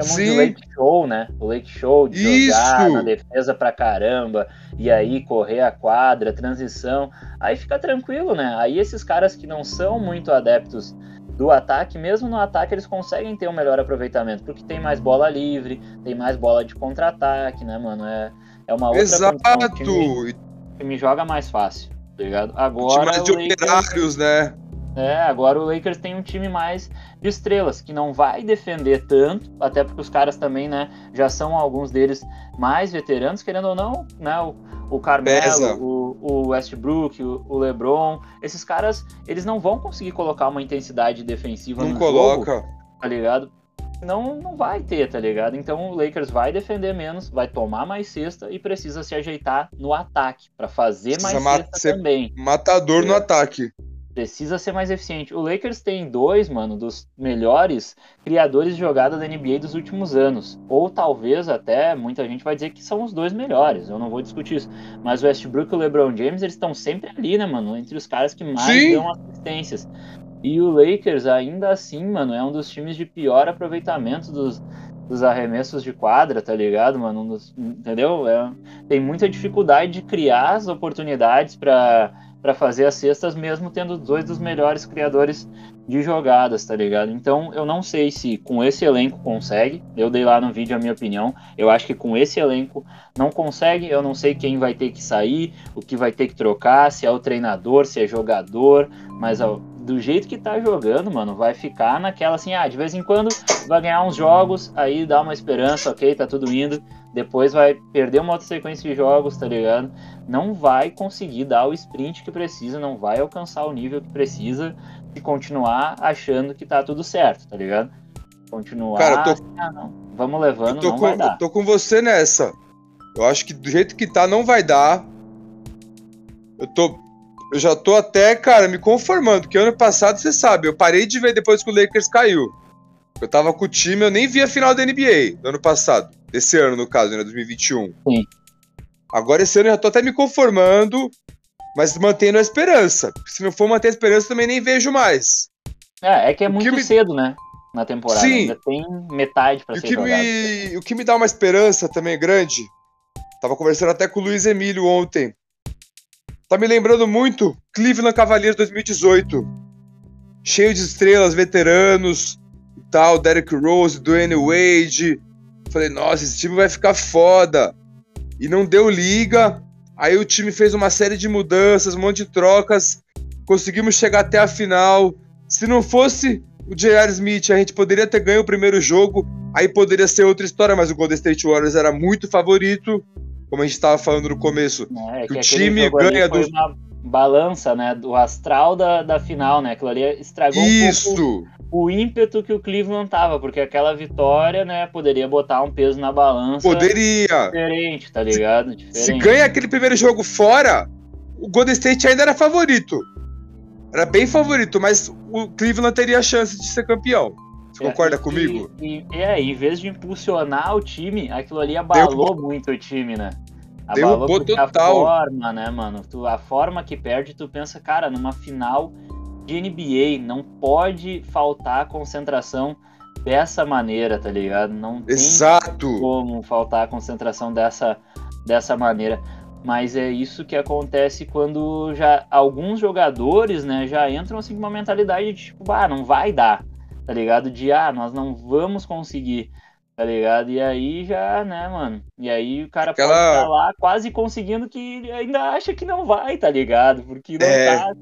chamam Sim. de Lake Show, né? O Lake Show de Isso. jogar na defesa pra caramba, e aí correr a quadra, transição. Aí fica tranquilo, né? Aí esses caras que não são muito adeptos do ataque, mesmo no ataque eles conseguem ter um melhor aproveitamento, porque tem mais bola livre, tem mais bola de contra-ataque, né, mano? É, é uma outra Exato! Que que me joga mais fácil, tá ligado? Agora. mais de operários, né? É, agora o Lakers tem um time mais de estrelas, que não vai defender tanto, até porque os caras também, né, já são alguns deles mais veteranos, querendo ou não, né, o, o Carmelo, o, o, Westbrook, o, o, LeBron, esses caras, eles não vão conseguir colocar uma intensidade defensiva não no coloca. jogo, tá ligado? Não, não vai ter, tá ligado? Então o Lakers vai defender menos, vai tomar mais cesta e precisa se ajeitar no ataque para fazer precisa mais cesta também. Matador no ataque. Precisa ser mais eficiente. O Lakers tem dois, mano, dos melhores criadores de jogada da NBA dos últimos anos. Ou talvez até muita gente vai dizer que são os dois melhores. Eu não vou discutir isso. Mas o Westbrook e o LeBron James, eles estão sempre ali, né, mano? Entre os caras que mais Sim. dão assistências. E o Lakers, ainda assim, mano, é um dos times de pior aproveitamento dos, dos arremessos de quadra, tá ligado, mano? Um dos, entendeu? É, tem muita dificuldade de criar as oportunidades para para fazer as cestas, mesmo tendo dois dos melhores criadores de jogadas, tá ligado? Então eu não sei se com esse elenco consegue. Eu dei lá no vídeo a minha opinião. Eu acho que com esse elenco não consegue. Eu não sei quem vai ter que sair, o que vai ter que trocar, se é o treinador, se é jogador, mas ó, do jeito que tá jogando, mano, vai ficar naquela assim, ah, de vez em quando vai ganhar uns jogos, aí dá uma esperança, ok, tá tudo indo depois vai perder uma outra sequência de jogos, tá ligado? Não vai conseguir dar o sprint que precisa, não vai alcançar o nível que precisa e continuar achando que tá tudo certo, tá ligado? Continuar. Cara, tô... Ah. Vamos levando, tô não com, vai dar. tô com você nessa. Eu acho que do jeito que tá, não vai dar. Eu tô. Eu já tô até, cara, me conformando, que ano passado, você sabe, eu parei de ver depois que o Lakers caiu. Eu tava com o time, eu nem vi a final da NBA do ano passado. Desse ano, no caso, né? 2021. Sim. Agora esse ano eu já tô até me conformando, mas mantendo a esperança. Se não for manter a esperança, também nem vejo mais. É, é que é o muito que me... cedo, né? Na temporada. Sim. Ainda tem metade pra e ser que me... O que me dá uma esperança também grande. Tava conversando até com o Luiz Emílio ontem. Tá me lembrando muito Cleveland Cavaliers 2018. Cheio de estrelas, veteranos tal, Derrick Rose, Dwayne Wade, Falei, nossa, esse time vai ficar foda. E não deu liga. Aí o time fez uma série de mudanças, um monte de trocas. Conseguimos chegar até a final. Se não fosse o J.R. Smith, a gente poderia ter ganho o primeiro jogo. Aí poderia ser outra história, mas o Golden State Warriors era muito favorito. Como a gente estava falando no começo. É, que, que o time ganha do. Uma balança, né? Do astral da, da final, né? Aquilo ali estragou Isso. um pouco o ímpeto que o Cleveland tava, porque aquela vitória, né, poderia botar um peso na balança. Poderia. Diferente, tá ligado? Diferente. Se ganha aquele primeiro jogo fora, o Golden State ainda era favorito. Era bem favorito, mas o Cleveland teria a chance de ser campeão. Você é, concorda e, comigo? E, é, em vez de impulsionar o time, aquilo ali abalou Deu... muito o time, né? Abalou Deu a forma, né, mano? Tu, a forma que perde, tu pensa, cara, numa final de NBA, não pode faltar concentração dessa maneira, tá ligado? Não tem Exato. como faltar concentração dessa, dessa maneira. Mas é isso que acontece quando já alguns jogadores, né, já entram assim com uma mentalidade de tipo, ah, não vai dar. tá ligado? De, ah, nós não vamos conseguir, tá ligado? E aí já, né, mano? E aí o cara Aquela- pode estar lá quase conseguindo que ele ainda acha que não vai, tá ligado? Porque não, É. tá,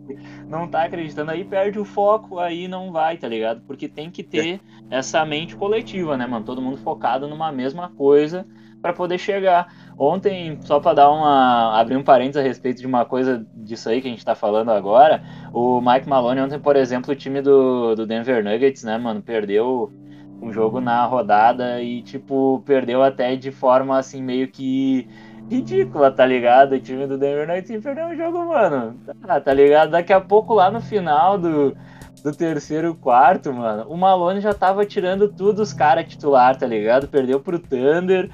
não tá acreditando, aí perde o foco, aí não vai, tá ligado? Porque tem que ter essa mente coletiva, né, mano? Todo mundo focado numa mesma coisa pra poder chegar. Ontem, só pra dar uma. abrir um parênteses a respeito de uma coisa disso aí que a gente tá falando agora, o Mike Maloney ontem, por exemplo, o time do, do Denver Nuggets, né, mano, perdeu um jogo na rodada e, tipo, perdeu até de forma assim, meio que ridícula, tá ligado? O time do Denver Nuggets perdeu um jogo, mano. Tá, tá ligado? Daqui a pouco lá no final do, do terceiro quarto, mano, o Malone já tava tirando tudo os caras titular, tá ligado? Perdeu pro Thunder.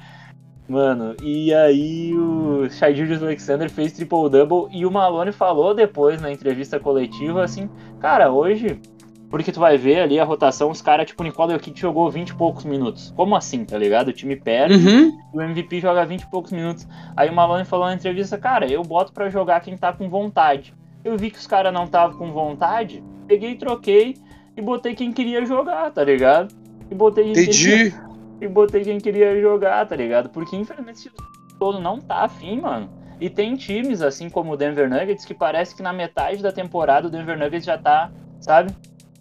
Mano, e aí o Shai Alexander fez triple-double e o Malone falou depois na entrevista coletiva assim, cara, hoje, porque tu vai ver ali a rotação, os caras, tipo, o Nicole Jokic jogou 20 e poucos minutos. Como assim, tá ligado? O time perde Uhum. o MVP joga 20 e poucos minutos. Aí o Malone falou na entrevista, cara, eu boto pra jogar quem tá com vontade. Eu vi que os caras não estavam com vontade, peguei, troquei e botei quem queria jogar, tá ligado? E botei quem Entendi. e botei quem queria jogar, tá ligado? Porque infelizmente esse todo não tá afim, mano. E tem times, assim como o Denver Nuggets, que parece que na metade da temporada o Denver Nuggets já tá, sabe?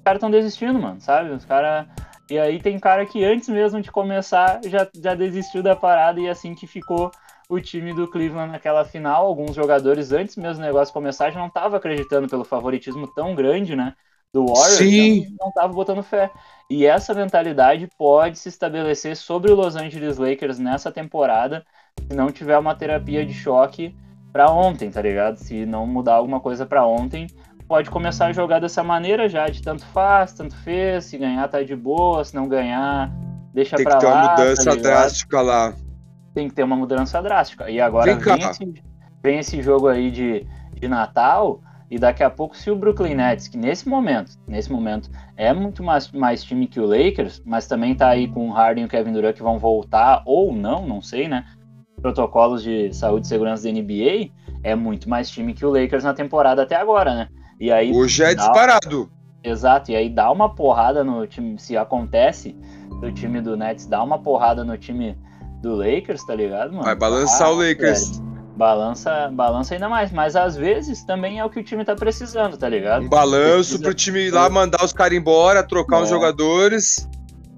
Os caras estão desistindo, mano, sabe? Os caras. E aí tem cara que antes mesmo de começar já, já desistiu da parada e assim que ficou o time do Cleveland naquela final. Alguns jogadores antes mesmo do negócio começar já não estavam acreditando pelo favoritismo tão grande, né? Do Warriors, Sim. não estavam botando fé. E essa mentalidade pode se estabelecer sobre o Los Angeles Lakers nessa temporada, se não tiver uma terapia de choque pra ontem, tá ligado? Se não mudar alguma coisa pra ontem, pode começar a jogar dessa maneira já, de tanto faz, tanto fez, se ganhar tá de boa, se não ganhar, deixa Tem pra que ter lá. uma tá mudança ligado? drástica lá. tem que ter uma mudança drástica. E agora Vem vem esse, vem esse jogo aí de, de Natal, e daqui a pouco, se o Brooklyn Nets, que nesse momento, nesse momento, é muito mais, mais time que o Lakers, mas também tá aí com o Harden e o Kevin Durant que vão voltar, ou não, não sei, né? Protocolos de saúde e segurança da NBA, é muito mais time que o Lakers na temporada até agora, né? E aí Hoje é dá- disparado. Exato, e aí dá uma porrada no time, se acontece do time do Nets, dá uma porrada no time do Lakers, tá ligado, mano? Vai balançar Ah, o Lakers. velho, balança, balança ainda mais, mas às vezes também é o que o time tá precisando, tá ligado? Um balanço Precisa- pro time ir lá mandar os caras embora, trocar É. jogadores.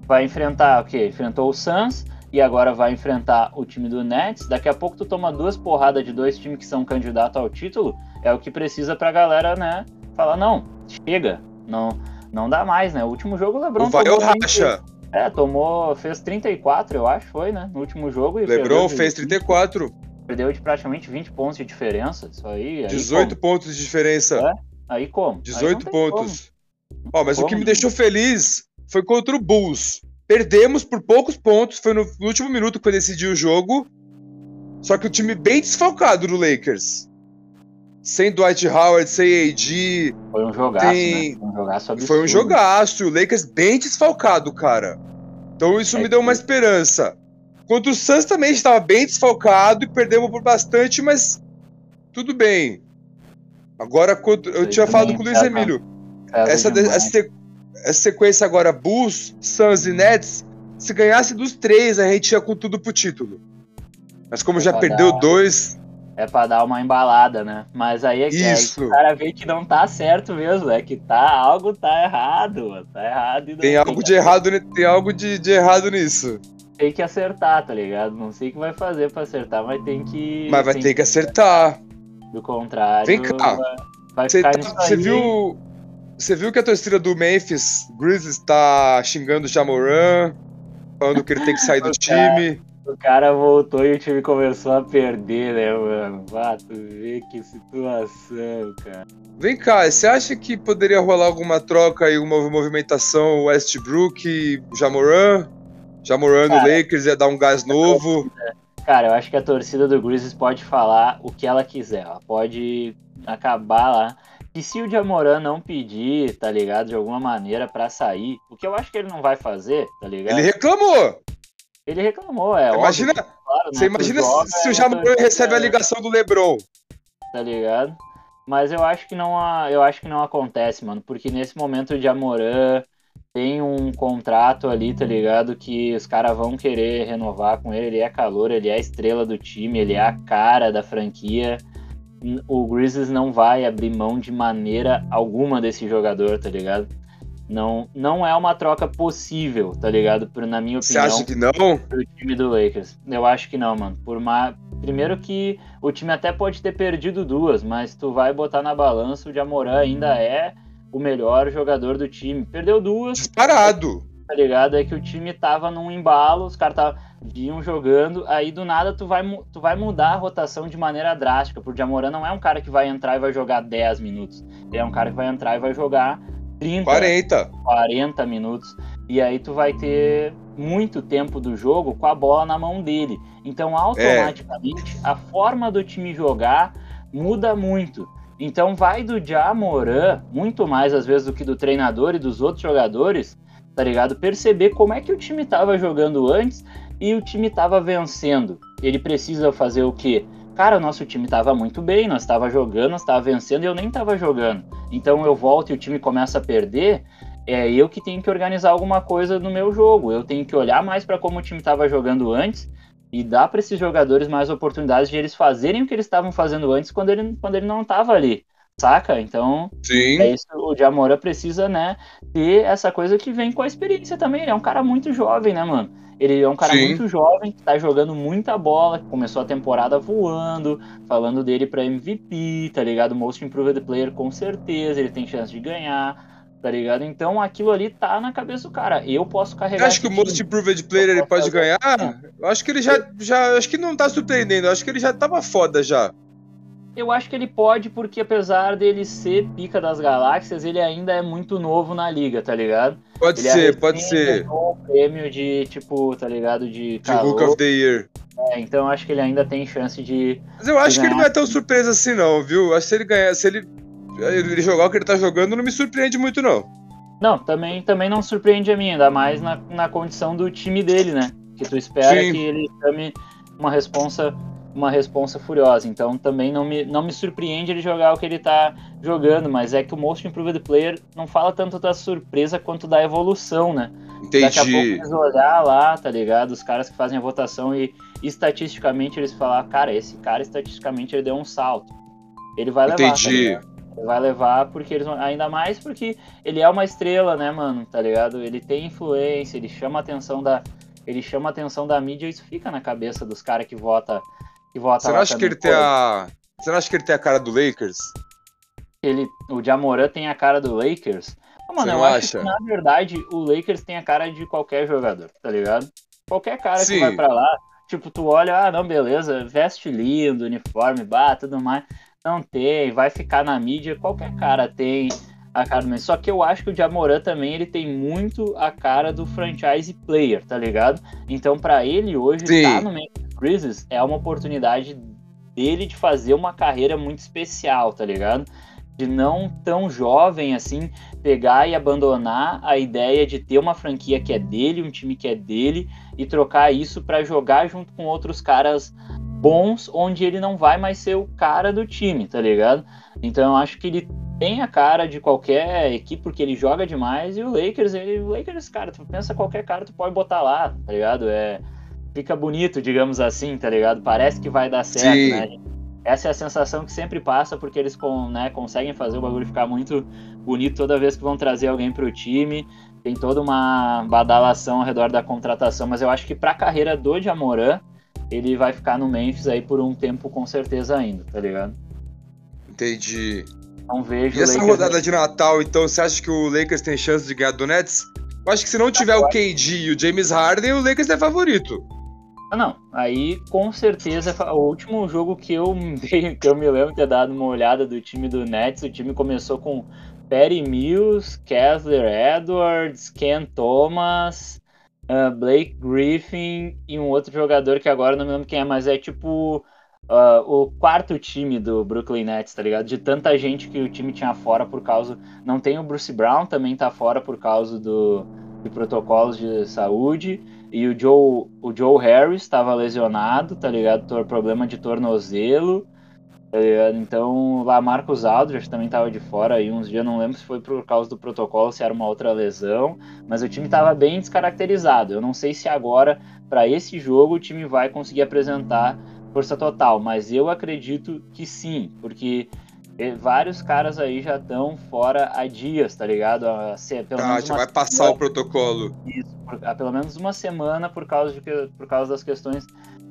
Vai enfrentar o quê? Enfrentou o Suns e agora vai enfrentar o time do Nets. Daqui a pouco tu toma duas porradas de dois times que são candidatos ao título, é o que precisa pra galera, né, falar, não, chega, não, não dá mais, né? O último jogo o LeBron O vai tomou o 20 racha. É, tomou, fez 34, eu acho, foi, né? No último jogo. E Lebron de- fez 34, Perdeu de praticamente 20 pontos de diferença. Isso aí. aí 18 como? pontos de diferença. É, Aí como? Aí não 18 tem pontos. Ó, mas o que Como? me deixou feliz foi contra o Bulls. Perdemos por poucos pontos, foi no, último minuto que foi decidir o jogo. Só que o time bem desfalcado do Lakers. Sem Dwight Howard, sem AD. Foi um jogaço, Tem- né? Foi um jogaço absurdo. Foi um jogaço. O Lakers bem desfalcado, cara. Então isso É me deu uma esperança. Contra o Suns também estava bem desfalcado e perdemos por bastante, mas tudo bem. Agora, eu tinha falado com o Luiz pesa- Emílio. Pesa Essa, essa, essa sequência agora, Bulls, Suns e Nets, se ganhasse dos três, a gente ia com tudo pro título. Mas como já Vai perdeu dar- dois, É pra dar uma embalada, né? Mas aí é que, aí Isso. que o cara vê que não tá certo mesmo. É que tá, algo tá errado, mano. Tá errado e não tem algo de errado, tem algo de, de errado nisso. Tem que acertar, tá ligado? Não sei o que vai fazer pra acertar, mas tem que. Mas vai ter que acertar. Do contrário. Vem cá. vai- Vai Você ficar tá- você viu, você viu que a torcida do Memphis Grizzlies tá xingando o Jamoran, falando que ele tem que sair do time. O cara voltou e o time começou a perder, né, mano? Tu vê que situação, cara. Vem cá, você acha que poderia rolar alguma troca aí, uma movimentação Westbrook e Jamoran? Jamoran no Lakers ia dar um gás novo. Cara, eu acho que a torcida do Grizzlies pode falar o que ela quiser. Ela pode acabar lá. E se o Jamoran não pedir, tá ligado? De alguma maneira pra sair, o que eu acho que ele não vai fazer, tá ligado? Ele reclamou. Ele reclamou, é Imagina, óbvio, claro, né? você Tu imagina joga, se, é o Jamoran torcida, recebe a ligação do LeBron. tá ligado? Mas eu acho que não, eu acho que não acontece, mano, porque nesse momento o Jamoran tem um contrato ali, tá ligado? Que os caras vão querer renovar com ele. Ele é calor, ele é a estrela do time, ele é a cara da franquia. O Grizzlies não vai abrir mão de maneira alguma desse jogador, tá ligado? Não, não é uma troca possível, tá ligado? Por, na minha opinião. Você acha que não? Pro time do Lakers. Eu acho que não, mano. Por. Primeiro que o time até pode ter perdido duas, mas tu vai botar na balança, o Jamoran ainda é o melhor jogador do time. Perdeu duas. Disparado. Tá ligado? É que o time tava num embalo, os caras vinham jogando, aí do nada tu vai, tu vai mudar a rotação de maneira drástica, porque o Jamoran não é um cara que vai entrar e vai jogar 10 minutos. Ele é um cara que vai entrar e vai jogar 30, 40. 40 minutos. E aí tu vai ter muito tempo do jogo com a bola na mão dele. Então, automaticamente, é. a forma do time jogar muda muito. Então vai do Jamoran, muito mais às vezes do que do treinador e dos outros jogadores, tá ligado? Perceber como é que o time tava jogando antes e o time tava vencendo. Ele precisa fazer o quê? Cara, o nosso time tava muito bem, nós tava jogando, nós tava vencendo e eu nem tava jogando. Então eu volto e o time começa a perder, é eu que tenho que organizar alguma coisa no meu jogo. Eu tenho que olhar mais para como o time tava jogando antes e dá para esses jogadores mais oportunidades de eles fazerem o que eles estavam fazendo antes quando ele, quando ele não estava ali, saca? Então, Sim. é isso, o Jamora precisa, né, ter essa coisa que vem com a experiência também. Ele é um cara muito jovem, né, mano? Ele é um cara Sim. muito jovem, que tá jogando muita bola, que começou a temporada voando, falando dele para MVP, tá ligado? Most Improved Player com certeza, ele tem chance de ganhar tá ligado? Então aquilo ali tá na cabeça do cara. Eu posso carregar. Eu acho que o Most Improved Player ele pode ganhar? Eu acho que ele já, já. Acho que não tá surpreendendo. Eu acho que ele já tava foda já. Eu acho que ele pode, porque apesar dele ser pica das galáxias, ele ainda é muito novo na liga, tá ligado? Pode ele ser, pode ser. Um prêmio de, tipo, tá ligado? De. De Book of the Year. É, então acho que ele ainda tem chance de. Mas eu acho que ele não é tão surpresa assim, não, viu? Acho que se ele ganhar, se ele ele jogar o que ele tá jogando não me surpreende muito, não. Não, também, também não surpreende a mim, ainda mais na, na condição do time dele, né? Que tu espera Sim. que ele chame uma responsa uma responsa furiosa. Então também não me, não me surpreende ele jogar o que ele tá jogando, mas é que o Most Improved Player não fala tanto da surpresa quanto da evolução, né? Entendi. Daqui a pouco eles olhar lá, tá ligado? Os caras que fazem a votação e estatisticamente eles falar, cara, esse cara estatisticamente ele deu um salto. Ele vai levar. Entendi. Tá vai levar porque eles ainda mais porque ele é uma estrela, né, mano? Tá ligado? Ele tem influência, ele chama a atenção da ele chama a atenção da mídia e isso fica na cabeça dos caras que vota que vota Você não acha que ele tem a Você não acha que ele tem a cara do Lakers? Ele o Jamoran tem a cara do Lakers? Oh, mano, Você eu acho acha? que na verdade o Lakers tem a cara de qualquer jogador, tá ligado? Qualquer cara Sim. que vai para lá, tipo, tu olha, ah, não, beleza, veste lindo, uniforme, bah, tudo mais. Não tem, vai ficar na mídia, qualquer cara tem a cara do Só que eu acho que o Jamoran também ele tem muito a cara do franchise player, tá ligado? Então, para ele hoje Sim. tá no Memphis Grizzlies é uma oportunidade dele de fazer uma carreira muito especial, tá ligado? De não tão jovem assim pegar e abandonar a ideia de ter uma franquia que é dele, um time que é dele e trocar isso para jogar junto com outros caras bons onde ele não vai mais ser o cara do time, tá ligado? Então eu acho que ele tem a cara de qualquer equipe porque ele joga demais e o Lakers, ele, o Lakers, cara, tu pensa qualquer cara tu pode botar lá, tá ligado? É fica bonito, digamos assim, tá ligado? Parece que vai dar certo, Sim. né? Essa é a sensação que sempre passa porque eles com, né, conseguem fazer o bagulho ficar muito bonito toda vez que vão trazer alguém pro time. Tem toda uma badalação ao redor da contratação, mas eu acho que pra carreira do Jamoran, ele vai ficar no Memphis aí por um tempo com certeza ainda, tá ligado? Entendi. Não vejo. E essa rodada de Natal, então, você acha que o Lakers tem chance de ganhar do Nets? Eu acho que se não tiver o KD e o James Harden, o Lakers é favorito. Ah, não. Aí, com certeza, o último jogo que eu, que eu me lembro ter dado uma olhada do time do Nets, o time começou com Perry Mills, Kessler Edwards, Ken Thomas, uh, Blake Griffin e um outro jogador que agora não me lembro quem é, mas é tipo uh, o quarto time do Brooklyn Nets, tá ligado? De tanta gente que o time tinha fora por causa. Não tem o Bruce Brown, também tá fora por causa do, de protocolos de saúde. E o Joe, o Joe Harris estava lesionado, tá ligado? Tor problema de tornozelo. Tá então, lá Marcos Aldridge também estava de fora aí uns dias, não lembro se foi por causa do protocolo, se era uma outra lesão, mas o time estava bem descaracterizado. Eu não sei se agora, para esse jogo, o time vai conseguir apresentar força total, mas eu acredito que sim, porque vários caras aí já estão fora há dias, tá ligado? A, se, pelo ah, já vai passar semana, o protocolo. Isso, por, há pelo menos uma semana por causa, de, por causa das questões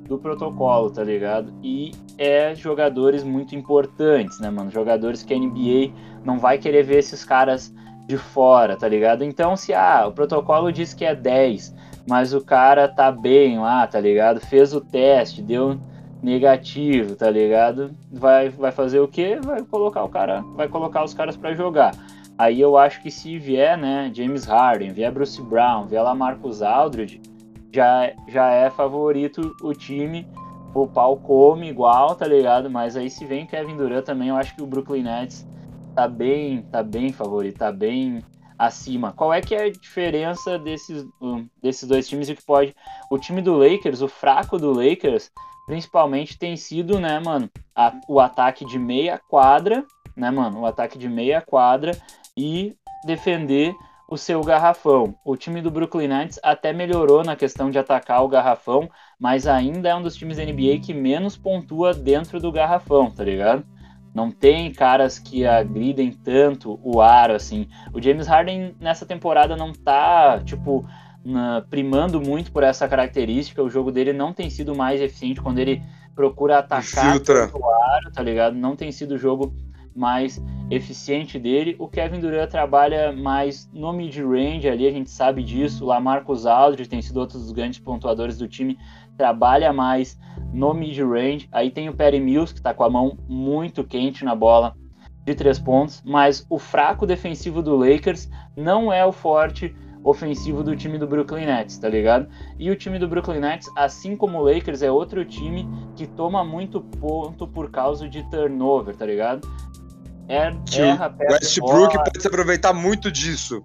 do protocolo, tá ligado? E é jogadores muito importantes, né, mano? Jogadores que a NBA não vai querer ver esses caras de fora, tá ligado? Então, se ah, o protocolo diz que é 10, mas o cara tá bem lá, tá ligado? Fez o teste, deu negativo, tá ligado? Vai, vai fazer o quê? Vai colocar o cara, vai colocar os caras para jogar. Aí eu acho que se vier, né, James Harden, vier Bruce Brown, vier lá Marcus Aldridge, já, já é favorito o time. O pau come igual, tá ligado? Mas aí se vem Kevin Durant também, eu acho que o Brooklyn Nets tá bem, tá bem favorito, tá bem acima. Qual é que é a diferença desses, desses dois times e o que pode... O time do Lakers, o fraco do Lakers, principalmente tem sido, né, mano, a, o ataque de meia quadra, né, mano, o ataque de meia quadra e defender o seu garrafão. O time do Brooklyn Nets até melhorou na questão de atacar o garrafão, mas ainda é um dos times da NBA que menos pontua dentro do garrafão, tá ligado? Não tem caras que agridem tanto o aro assim. O James Harden nessa temporada não tá, tipo, na, primando muito por essa característica. O jogo dele não tem sido mais eficiente quando ele procura atacar o aro, tá ligado? Não tem sido o jogo mais eficiente dele. O Kevin Durant trabalha mais no mid-range ali, a gente sabe disso. O Lamarcus Aldridge tem sido outro dos grandes pontuadores do time, trabalha mais no mid-range. Aí tem o Perry Mills, que está com a mão muito quente na bola de três pontos, mas o fraco defensivo do Lakers não é o forte ofensivo do time do Brooklyn Nets, tá ligado? E o time do Brooklyn Nets, assim como o Lakers, é outro time que toma muito ponto por causa de turnover, tá ligado? É, erra, Westbrook bola, pode se aproveitar muito disso.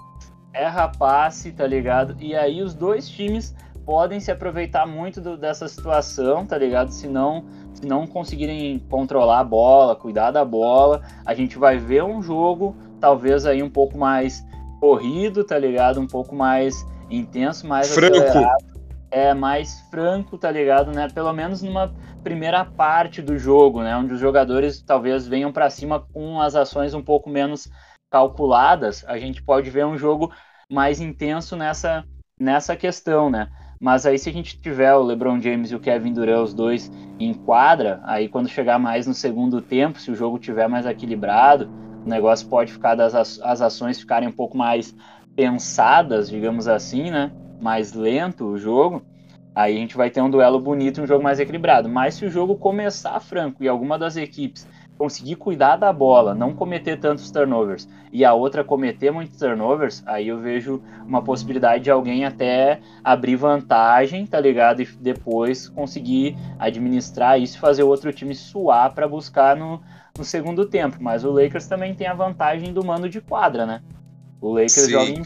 Erra passe, tá ligado? E aí os dois times podem se aproveitar muito do, dessa situação, tá ligado? Se não, se não conseguirem controlar a bola, cuidar da bola, a gente vai ver um jogo talvez aí um pouco mais corrido, tá ligado? Um pouco mais intenso, mais franco. Acelerado. É mais franco, tá ligado, né? Pelo menos numa primeira parte do jogo, né, onde os jogadores talvez venham para cima com as ações um pouco menos calculadas, a gente pode ver um jogo mais intenso nessa, nessa questão, né? Mas aí se a gente tiver o LeBron James e o Kevin Durant os dois em quadra, aí quando chegar mais no segundo tempo, se o jogo tiver mais equilibrado, o negócio pode ficar das as ações ficarem um pouco mais pensadas, digamos assim, né? Mais lento o jogo. Aí a gente vai ter um duelo bonito, um jogo mais equilibrado. Mas se o jogo começar franco e alguma das equipes conseguir cuidar da bola, não cometer tantos turnovers, e a outra cometer muitos turnovers, aí eu vejo uma possibilidade de alguém até abrir vantagem, tá ligado? E depois conseguir administrar isso e fazer o outro time suar para buscar no, no segundo tempo. Mas o Lakers também tem a vantagem do mando de quadra, né? O Lakers Sim. joga em,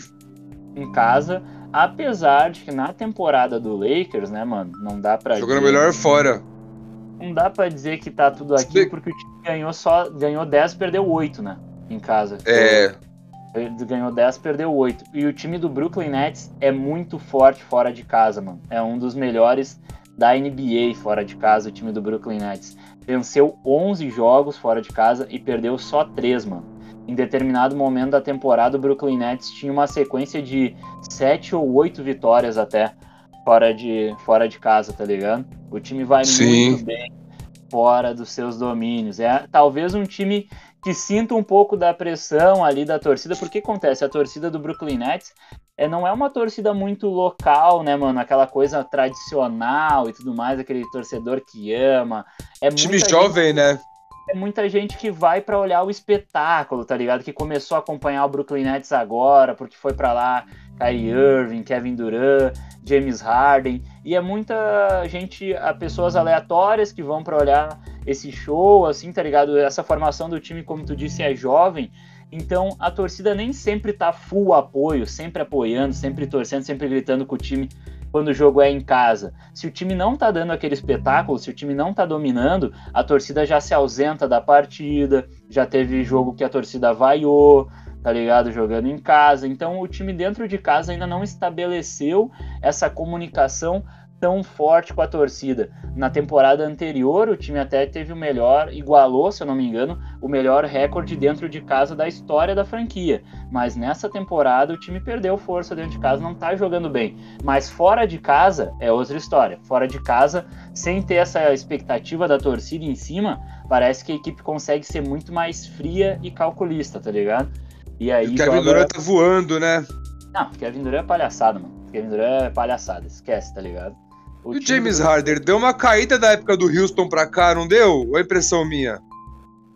em casa Apesar de que na temporada do Lakers, né, mano, não dá pra. Jogando dizer, melhor fora. Não dá pra dizer que tá tudo aqui, porque o time ganhou só. Ganhou 10 perdeu 8, né? Em casa. É. Ele ganhou 10, perdeu 8. E o time do Brooklyn Nets é muito forte fora de casa, mano. É um dos melhores da NBA fora de casa, o time do Brooklyn Nets. Venceu 11 jogos fora de casa e perdeu só 3, mano em determinado momento da temporada, o Brooklyn Nets tinha uma sequência de sete ou oito vitórias até fora de, fora de casa, tá ligado? O time vai Sim. muito bem fora dos seus domínios. É talvez um time que sinta um pouco da pressão ali da torcida, porque acontece, a torcida do Brooklyn Nets é, não é uma torcida muito local, né, mano? Aquela coisa tradicional e tudo mais, aquele torcedor que ama. É time jovem, gente... né? é muita gente que vai para olhar o espetáculo, tá ligado? Que começou a acompanhar o Brooklyn Nets agora, porque foi para lá Kyrie Irving, Kevin Durant, James Harden, e é muita gente, pessoas aleatórias que vão para olhar esse show, assim, tá ligado? Essa formação do time, como tu disse, é jovem, então a torcida nem sempre tá full apoio, sempre apoiando, sempre torcendo, sempre gritando com o time quando o jogo é em casa. Se o time não tá dando aquele espetáculo, se o time não tá dominando, a torcida já se ausenta da partida, já teve jogo que a torcida vaiou, tá ligado? Jogando em casa. Então o time dentro de casa ainda não estabeleceu essa comunicação tão forte com a torcida. Na temporada anterior, o time até teve o melhor, igualou, se eu não me engano, o melhor recorde dentro de casa da história da franquia. Mas nessa temporada, o time perdeu força dentro de casa, não tá jogando bem. Mas fora de casa é outra história. Fora de casa, sem ter essa expectativa da torcida em cima, parece que a equipe consegue ser muito mais fria e calculista, tá ligado? E aí. O Kevin joga... Durant tá voando, né? Não, Kevin Durant é palhaçada, mano. Kevin Durant é palhaçada, esquece, tá ligado? O e o James do... Harden deu uma caída da época do Houston pra cá, não deu? Ou é impressão minha?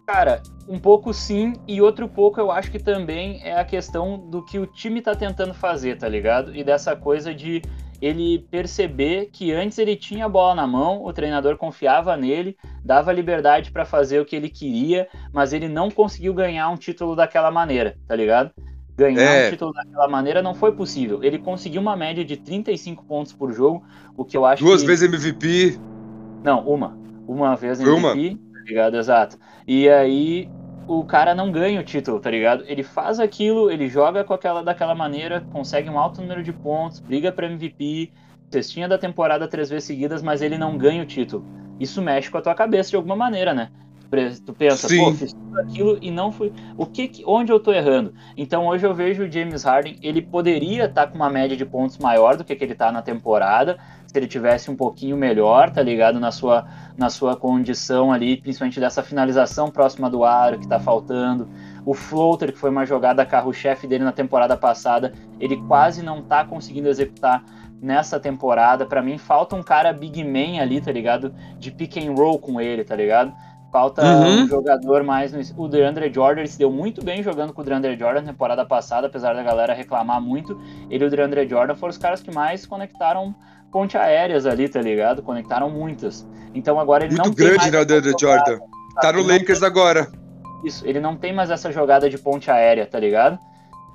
Cara, um pouco sim, e outro pouco eu acho que também é a questão do que o time tá tentando fazer, tá ligado? E dessa coisa de ele perceber que antes ele tinha a bola na mão, o treinador confiava nele, dava liberdade para fazer o que ele queria, mas ele não conseguiu ganhar um título daquela maneira, tá ligado? Ganhar é. um título daquela maneira não foi possível. Ele conseguiu uma média de 35 pontos por jogo, o que eu acho Duas que... vezes MVP? Não, uma. Uma vez MVP, uma. tá ligado? Exato. E aí o cara não ganha o título, tá ligado? Ele faz aquilo, ele joga com aquela daquela maneira, consegue um alto número de pontos, briga para MVP, cestinha da temporada três vezes seguidas, mas ele não ganha o título. Isso mexe com a tua cabeça de alguma maneira, né? Tu pensa, Sim. pô, fiz tudo aquilo e não fui. O que, onde eu tô errando? Então hoje eu vejo o James Harden, ele poderia estar tá com uma média de pontos maior do que, que ele tá na temporada, se ele tivesse um pouquinho melhor, tá ligado? Na sua, na sua condição ali, principalmente dessa finalização próxima do aro que tá faltando. O floater, que foi uma jogada carro-chefe dele na temporada passada, ele quase não tá conseguindo executar nessa temporada. Para mim, falta um cara big man ali, tá ligado? De pick and roll com ele, tá ligado? Falta uhum. um jogador mais. No... O DeAndre Jordan se deu muito bem jogando com o DeAndre Jordan na temporada passada, apesar da galera reclamar muito. Ele e o DeAndre Jordan foram os caras que mais conectaram ponte aéreas ali, tá ligado? Conectaram muitas. Então agora ele muito não grande, né, o DeAndre Jordan? Tá no Lakers tem... agora. Isso, ele não tem mais essa jogada de ponte aérea, tá ligado?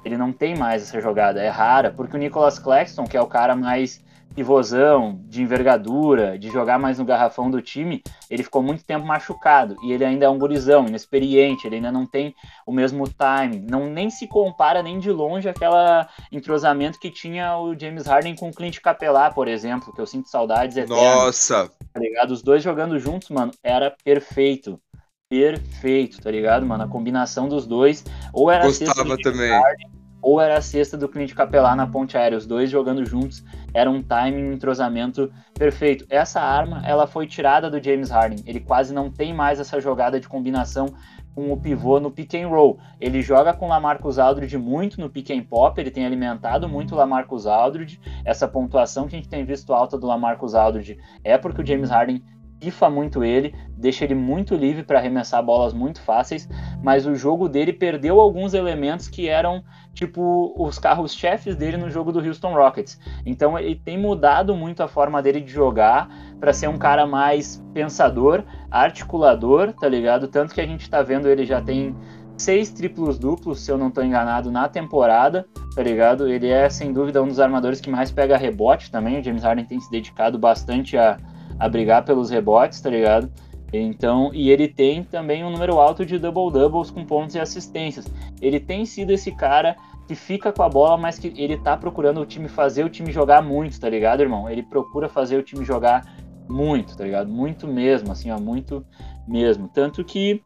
Ele não tem mais essa jogada, é rara, porque o Nicholas Claxton, que é o cara mais pivôzão, de envergadura, de jogar mais no garrafão do time, ele ficou muito tempo machucado. E ele ainda é um gurizão, inexperiente, ele ainda não tem o mesmo time. Não nem se compara nem de longe aquela entrosamento que tinha o James Harden com o Clint Capelá, por exemplo, que eu sinto saudades eternas. Nossa! Tá ligado? Os dois jogando juntos, mano, era perfeito. Perfeito, tá ligado, mano? A combinação dos dois. Ou era Gostava também. Harden, ou era a cesta do Clint Capelá na ponte aérea, os dois jogando juntos, era um timing, um entrosamento perfeito. Essa arma, ela foi tirada do James Harden, ele quase não tem mais essa jogada de combinação com o pivô no pick and roll. Ele joga com Lamarcus Aldridge muito no pick and pop, ele tem alimentado muito o Lamarcus Aldridge. Essa pontuação que a gente tem visto alta do Lamarcus Aldridge é porque o James Harden pifa muito ele, deixa ele muito livre para arremessar bolas muito fáceis, mas o jogo dele perdeu alguns elementos que eram tipo os carros-chefes dele no jogo do Houston Rockets. Então ele tem mudado muito a forma dele de jogar para ser um cara mais pensador, articulador, tá ligado? Tanto que a gente tá vendo ele já tem seis triplos duplos, se eu não tô enganado, na temporada, tá ligado? Ele é sem dúvida um dos armadores que mais pega rebote também. O James Harden tem se dedicado bastante a a brigar pelos rebotes, tá ligado? Então, e ele tem também um número alto de double doubles com pontos e assistências. Ele tem sido esse cara que fica com a bola, mas que ele tá procurando o time fazer o time jogar muito, tá ligado, irmão? Ele procura fazer o time jogar muito, tá ligado? Muito mesmo, assim, ó, muito mesmo. Tanto que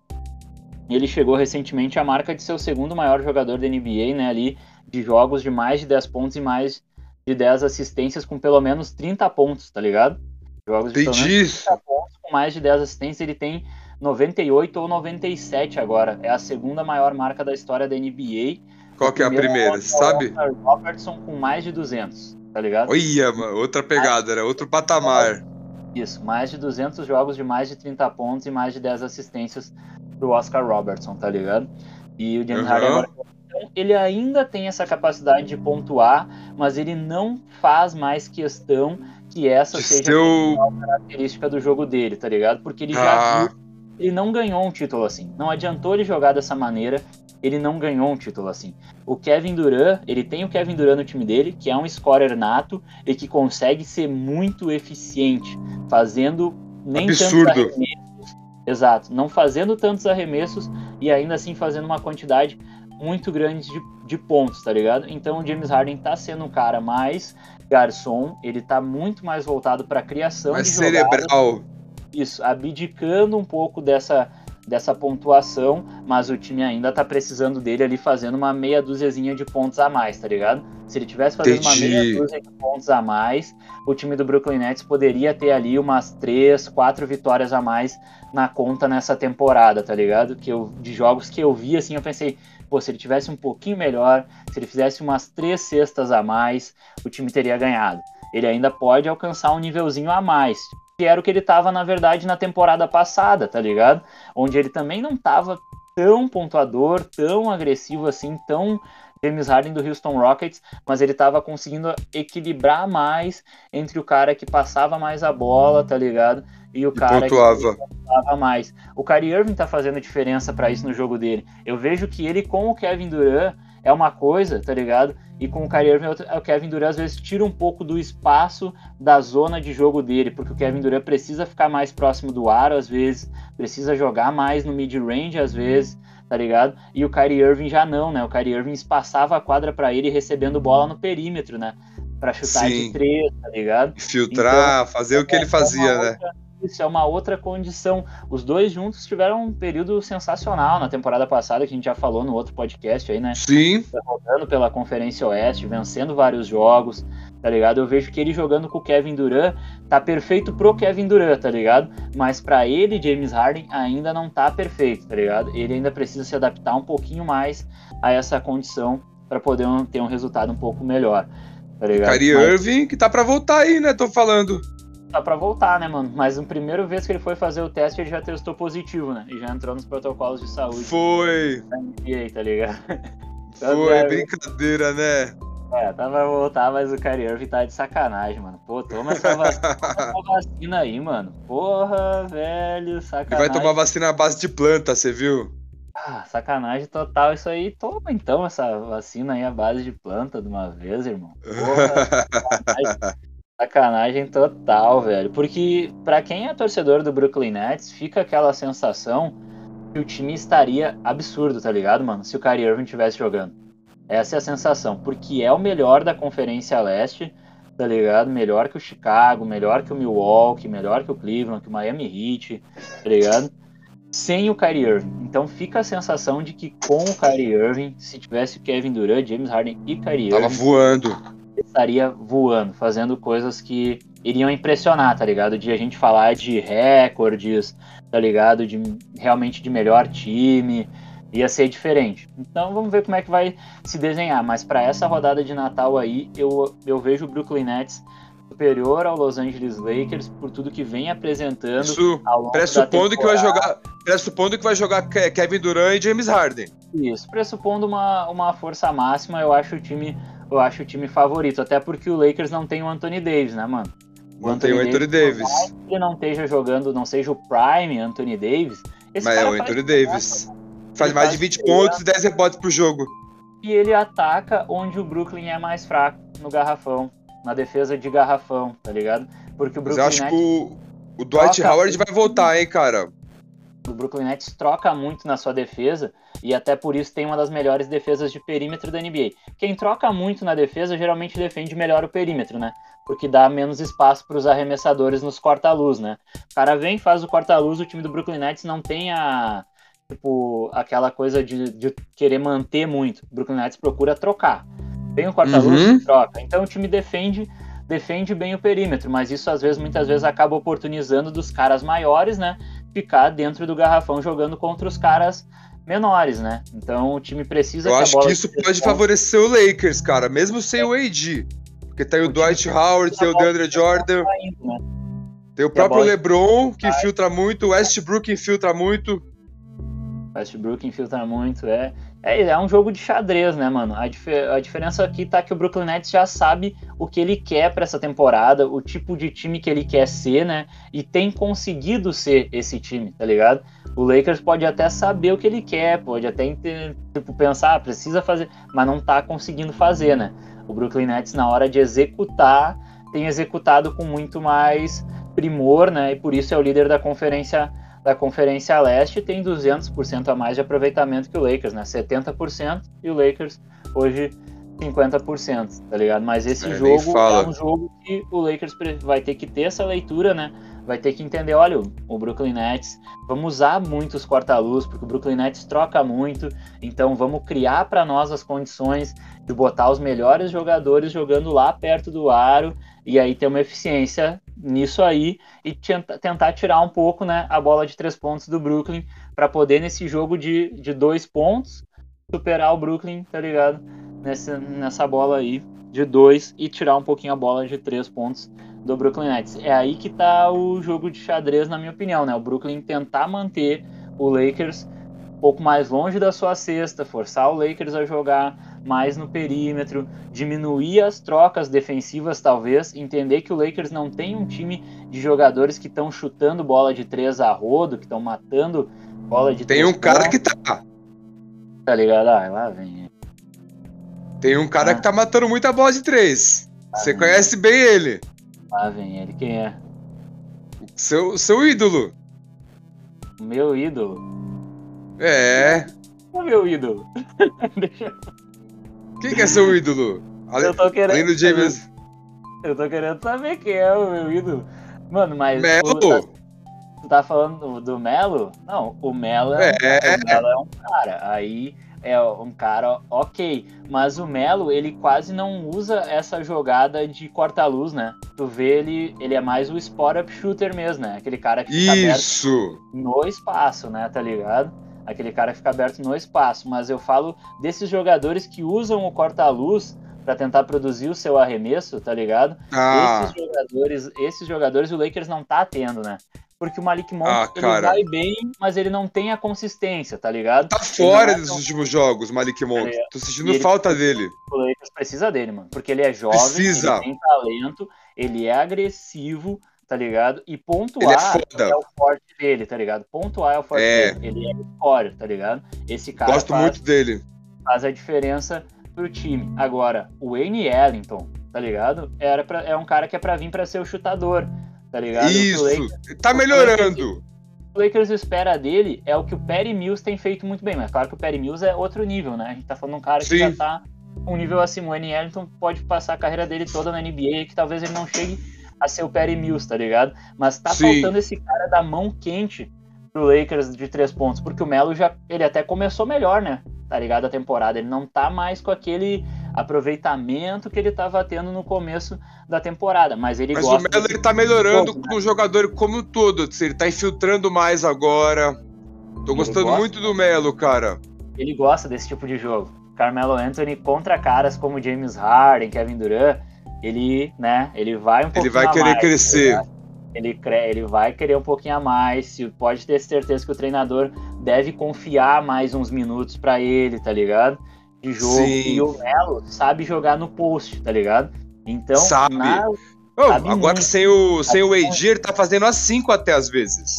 ele chegou recentemente à marca de ser o segundo maior jogador da NBA, né, ali de jogos de mais de 10 pontos e mais de 10 assistências com pelo menos 30 pontos, tá ligado? Jogos de Entendi. pontos com mais de 10 assistências, ele tem 98 ou 97 agora. É a segunda maior marca da história da NBA. Qual que é a primeira, é sabe? Robertson com mais de 200, tá ligado? Olha, mano, outra pegada, era outro patamar. Isso, mais de 200 jogos de mais de 30 pontos e mais de 10 assistências pro Oscar Robertson, tá ligado? E o James uhum. Harden agora então, ele ainda tem essa capacidade de pontuar, mas ele não faz mais questão que essa de seja seu... a característica do jogo dele, tá ligado? Porque ele já ah. viu, ele não ganhou um título assim. Não adiantou ele jogar dessa maneira. ele não ganhou um título assim. O Kevin Durant, ele tem o Kevin Durant no time dele, que é um scorer nato e que consegue ser muito eficiente, fazendo nem Absurdo. tantos arremessos. Exato, não fazendo tantos arremessos e ainda assim fazendo uma quantidade muito grande de, de pontos, tá ligado? Então o James Harden tá sendo um cara mais garçom, ele tá muito mais voltado para criação mais de cerebral. jogadas, isso, abdicando um pouco dessa dessa pontuação, mas o time ainda tá precisando dele ali fazendo uma meia dúziazinha de pontos a mais, tá ligado? Se ele tivesse fazendo Entendi. uma meia dúzia de pontos a mais, o time do Brooklyn Nets poderia ter ali umas três, quatro vitórias a mais na conta nessa temporada, tá ligado? Que eu, de jogos que eu vi, assim, eu pensei, pô, se ele tivesse um pouquinho melhor, se ele fizesse umas três cestas a mais, o time teria ganhado. Ele ainda pode alcançar um nívelzinho a mais, que era o que ele tava, na verdade, na temporada passada, tá ligado? Onde ele também não tava tão pontuador, tão agressivo assim, tão James Harden do Houston Rockets, mas ele tava conseguindo equilibrar mais entre o cara que passava mais a bola, tá ligado? E o E cara pontuava. pontuava mais. O Kyrie Irving tá fazendo diferença para isso no jogo dele. Eu vejo que ele com o Kevin Durant é uma coisa, tá ligado? E com o Kyrie Irving, é outra- o Kevin Durant às vezes tira um pouco do espaço da zona de jogo dele, porque o Kevin Durant precisa ficar mais próximo do aro às vezes, precisa jogar mais no mid-range às vezes, tá ligado? E o Kyrie Irving já não, né? O Kyrie Irving espaçava a quadra para ele recebendo bola no perímetro, né? Pra chutar Sim. de três, tá ligado? Filtrar, fazer o que ele É, fazia, é uma né? outra- Isso é uma outra condição. Os dois juntos tiveram um período sensacional na temporada passada, que a gente já falou no outro podcast aí, né? Sim, Rodando pela Conferência Oeste, vencendo vários jogos, tá ligado? Eu vejo que ele jogando com o Kevin Durant tá perfeito pro Kevin Durant, tá ligado? Mas pra ele, James Harden, ainda não tá perfeito, tá ligado? Ele ainda precisa se adaptar um pouquinho mais a essa condição para poder ter um resultado um pouco melhor. Tá ligado? Kyrie Mas- Irving, que tá pra voltar aí, né? Tô falando. Tá pra voltar, né, mano? Mas no primeiro vez que ele foi fazer o teste, ele já testou positivo, né? E já entrou nos protocolos de saúde Foi, da NBA, tá ligado? Foi, é, brincadeira, né? É, tá pra voltar, mas o Kyrie Irving tá de sacanagem, mano. Pô, toma essa vacina, toma essa vacina aí, mano. Porra, velho, Ele sacanagem. vai tomar vacina à base de planta, você viu? Ah, sacanagem total isso aí. Toma então essa vacina aí à base de planta de uma vez, irmão. Porra, sacanagem, total, velho. Porque pra quem é torcedor do Brooklyn Nets, fica aquela sensação que o time estaria absurdo, tá ligado, mano? Se o Kyrie Irving estivesse jogando. Essa é a sensação, porque é o melhor da Conferência Leste, tá ligado? Melhor que o Chicago, melhor que o Milwaukee, melhor que o Cleveland, que o Miami Heat, tá ligado? Sem o Kyrie Irving. Então fica a sensação de que com o Kyrie Irving, se tivesse o Kevin Durant, James Harden e Kyrie Tava Irving, voando. Estaria voando, fazendo coisas que iriam impressionar, tá ligado? De a gente falar de recordes, tá ligado? De realmente de melhor time, ia ser diferente. Então vamos ver como é que vai se desenhar. Mas para essa rodada de Natal aí, eu, eu vejo o Brooklyn Nets superior ao Los Angeles Lakers por tudo que vem apresentando Isso pressupondo que vai jogar. Pressupondo que vai jogar Ke- Kevin Durant e James Harden. Isso, pressupondo uma, uma força máxima, eu acho o time, eu acho o time favorito, até porque o Lakers não tem o Anthony Davis, né, mano? Não tem o Anthony Davis. Se ele não esteja jogando, não seja o prime Anthony Davis, esse Mas é o Anthony Davis. Faz mais de 20 diferença. pontos e 10 rebotes por jogo. E ele ataca onde o Brooklyn é mais fraco, no garrafão, na defesa de garrafão, tá ligado? Porque o Mas Brooklyn eu acho que Nets o, o Dwight Howard vai voltar, hein, cara. O Brooklyn Nets troca muito na sua defesa e até por isso tem uma das melhores defesas de perímetro da NBA. Quem troca muito na defesa geralmente defende melhor o perímetro, né? Porque dá menos espaço para os arremessadores nos corta-luz, né? O cara vem, faz o corta-luz, o time do Brooklyn Nets não tem a tipo aquela coisa de, de querer manter muito. O Brooklyn Nets procura trocar. Vem o corta-luz, Uhum. troca. Então o time defende defende bem o perímetro, mas isso às vezes muitas vezes acaba oportunizando dos caras maiores, né? Ficar dentro do garrafão jogando contra os caras menores, né? Então o time precisa Eu que acho que isso pode favorecer o Lakers, cara, mesmo sem o AD. Porque tem o, O Dwight Howard, tem o DeAndre Jordan, né? tem o próprio LeBron, que infiltra muito, o Westbrook infiltra muito. Westbrook infiltra muito, é. É, é um jogo de xadrez, né, mano? A, dif- a diferença aqui tá que o Brooklyn Nets já sabe o que ele quer pra essa temporada, o tipo de time que ele quer ser, né? E tem conseguido ser esse time, tá ligado? O Lakers pode até saber o que ele quer, pode até tipo, pensar, ah, precisa fazer, mas não tá conseguindo fazer, né? O Brooklyn Nets, na hora de executar, tem executado com muito mais primor, né? E por isso é o líder da conferência da Conferência Leste tem 200% a mais de aproveitamento que o Lakers, né? 70% e o Lakers hoje 50%, tá ligado? Mas esse é, jogo é um jogo que o Lakers vai ter que ter essa leitura, né? Vai ter que entender, olha, o Brooklyn Nets, vamos usar muito os corta-luz, porque o Brooklyn Nets troca muito, então vamos criar para nós as condições de botar os melhores jogadores jogando lá perto do aro e aí ter uma eficiência nisso aí e tentar tirar um pouco né, a bola de três pontos do Brooklyn para poder nesse jogo de, de dois pontos superar o Brooklyn, tá ligado? Nessa, nessa bola aí de dois e tirar um pouquinho a bola de três pontos do Brooklyn Nets. É aí que tá o jogo de xadrez, na minha opinião, né? O Brooklyn tentar manter o Lakers pouco mais longe da sua cesta, forçar o Lakers a jogar mais no perímetro, diminuir as trocas defensivas, talvez, entender que o Lakers não tem um time de jogadores que estão chutando bola de três a rodo, que estão matando bola de Tem um cara que tá. Tá ligado? Ah, lá vem. Tem um cara ah. que tá matando muita bola de três. Você conhece bem ele. Lá vem ele. Quem é? Seu, seu ídolo. Meu ídolo? É. O meu ídolo. Deixa. Quem que é seu ídolo? Ale... Eu tô querendo. Além do James. Eu tô querendo saber quem é o meu ídolo. Mano, mas. Melo! Tu tá, tu tá falando do, Melo? Não, o Melo é, é. Um, o Melo é um cara. Aí é um cara ok. Mas o Melo, ele quase não usa essa jogada de corta-luz, né? Tu vê ele, ele é mais o spot-up shooter mesmo, né? Aquele cara que Isso. no espaço, né? Tá ligado? Aquele cara fica aberto no espaço, mas eu falo desses jogadores que usam o corta-luz para tentar produzir o seu arremesso, tá ligado? Ah. Esses jogadores, esses jogadores o Lakers não tá tendo, né? Porque o Malik Monk ah, ele vai bem, mas ele não tem a consistência, tá ligado? Tá fora é dos últimos jogos, Malik Monk. É, Tô sentindo falta ele, dele. O Lakers precisa dele, mano, porque ele é jovem, precisa. ele tem talento, ele é agressivo, tá ligado? E pontuar é, é, o forte dele, tá ligado? Pontuar é o forte é. dele. Ele é score, tá ligado? Esse cara Gosto faz, muito dele. Faz a diferença pro time. Agora, o Wayne Ellington, tá ligado? Era pra, é um cara que é pra vir pra ser o chutador, tá ligado? Isso, Lakers, tá melhorando. O Lakers espera dele é o que o Perry Mills tem feito muito bem, mas claro que o Perry Mills é outro nível, né? A gente tá falando de um cara Sim. que já tá um nível acima. O Wayne Ellington pode passar a carreira dele toda na NBA, que talvez ele não chegue a ser o Perry Mills, tá ligado? Mas tá Sim. faltando esse cara da mão quente pro Lakers de três pontos, porque o Melo já ele até começou melhor, né? Tá ligado a temporada, ele não tá mais com aquele aproveitamento que ele tava tendo no começo da temporada, mas ele mas gosta o Melo ele tá melhorando jogo, com né? o jogador como um todo, ele tá infiltrando mais agora. Tô gostando gosta, muito do Melo, cara. Ele gosta desse tipo de jogo. Carmelo Anthony contra caras como James Harden, Kevin Durant, ele, né, ele vai um pouquinho Ele vai querer mais, crescer. Tá ele, ele vai querer um pouquinho a mais. Pode ter certeza que o treinador deve confiar mais uns minutos para ele, tá ligado? De jogo. Sim. E o Melo sabe jogar no post, tá ligado? Então, sabe. Na, oh, sabe agora muito, sem o, sem o ele tá fazendo as 5 até às vezes.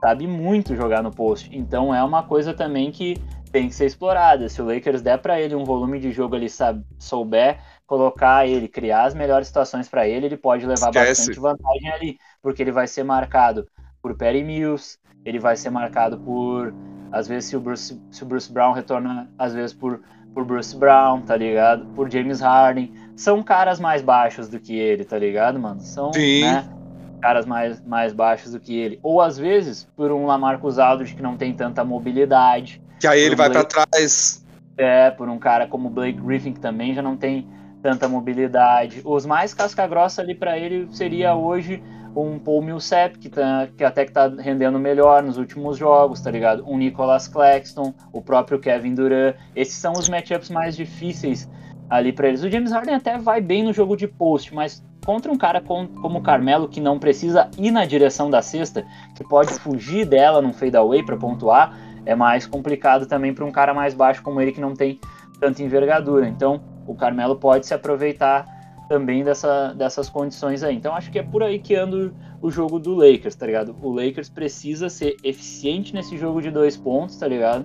Sabe muito jogar no post. Então é uma coisa também que tem que ser explorada. Se o Lakers der para ele um volume de jogo ali, sabe, souber colocar ele, criar as melhores situações para ele, ele pode levar Esquece. bastante vantagem ali, porque ele vai ser marcado por Perry Mills, ele vai ser marcado por, às vezes, se o Bruce, se o Bruce Brown retorna, às vezes, por, por Bruce Brown, tá ligado? Por James Harden. São caras mais baixos do que ele, tá ligado, mano? São, Sim. né? Caras mais, mais baixos do que ele. Ou às vezes, por um Lamarcus Aldridge que não tem tanta mobilidade. Que aí ele vai para trás. É, por um cara como Blake Griffin, que também já não tem tanta mobilidade. Os mais casca-grossa ali para ele seria hoje um Paul Millsap, que, tá, que até que tá rendendo melhor nos últimos jogos, tá ligado? Um Nicholas Claxton, o próprio Kevin Durant. Esses são os matchups mais difíceis ali para eles. O James Harden até vai bem no jogo de post, mas contra um cara com, como o Carmelo, que não precisa ir na direção da cesta, que pode fugir dela num fadeaway para pontuar, é mais complicado também para um cara mais baixo como ele, que não tem tanta envergadura. Então, o Carmelo pode se aproveitar também dessa, dessas condições aí. Então acho que é por aí que anda o jogo do Lakers, tá ligado? O Lakers precisa ser eficiente nesse jogo de dois pontos, tá ligado?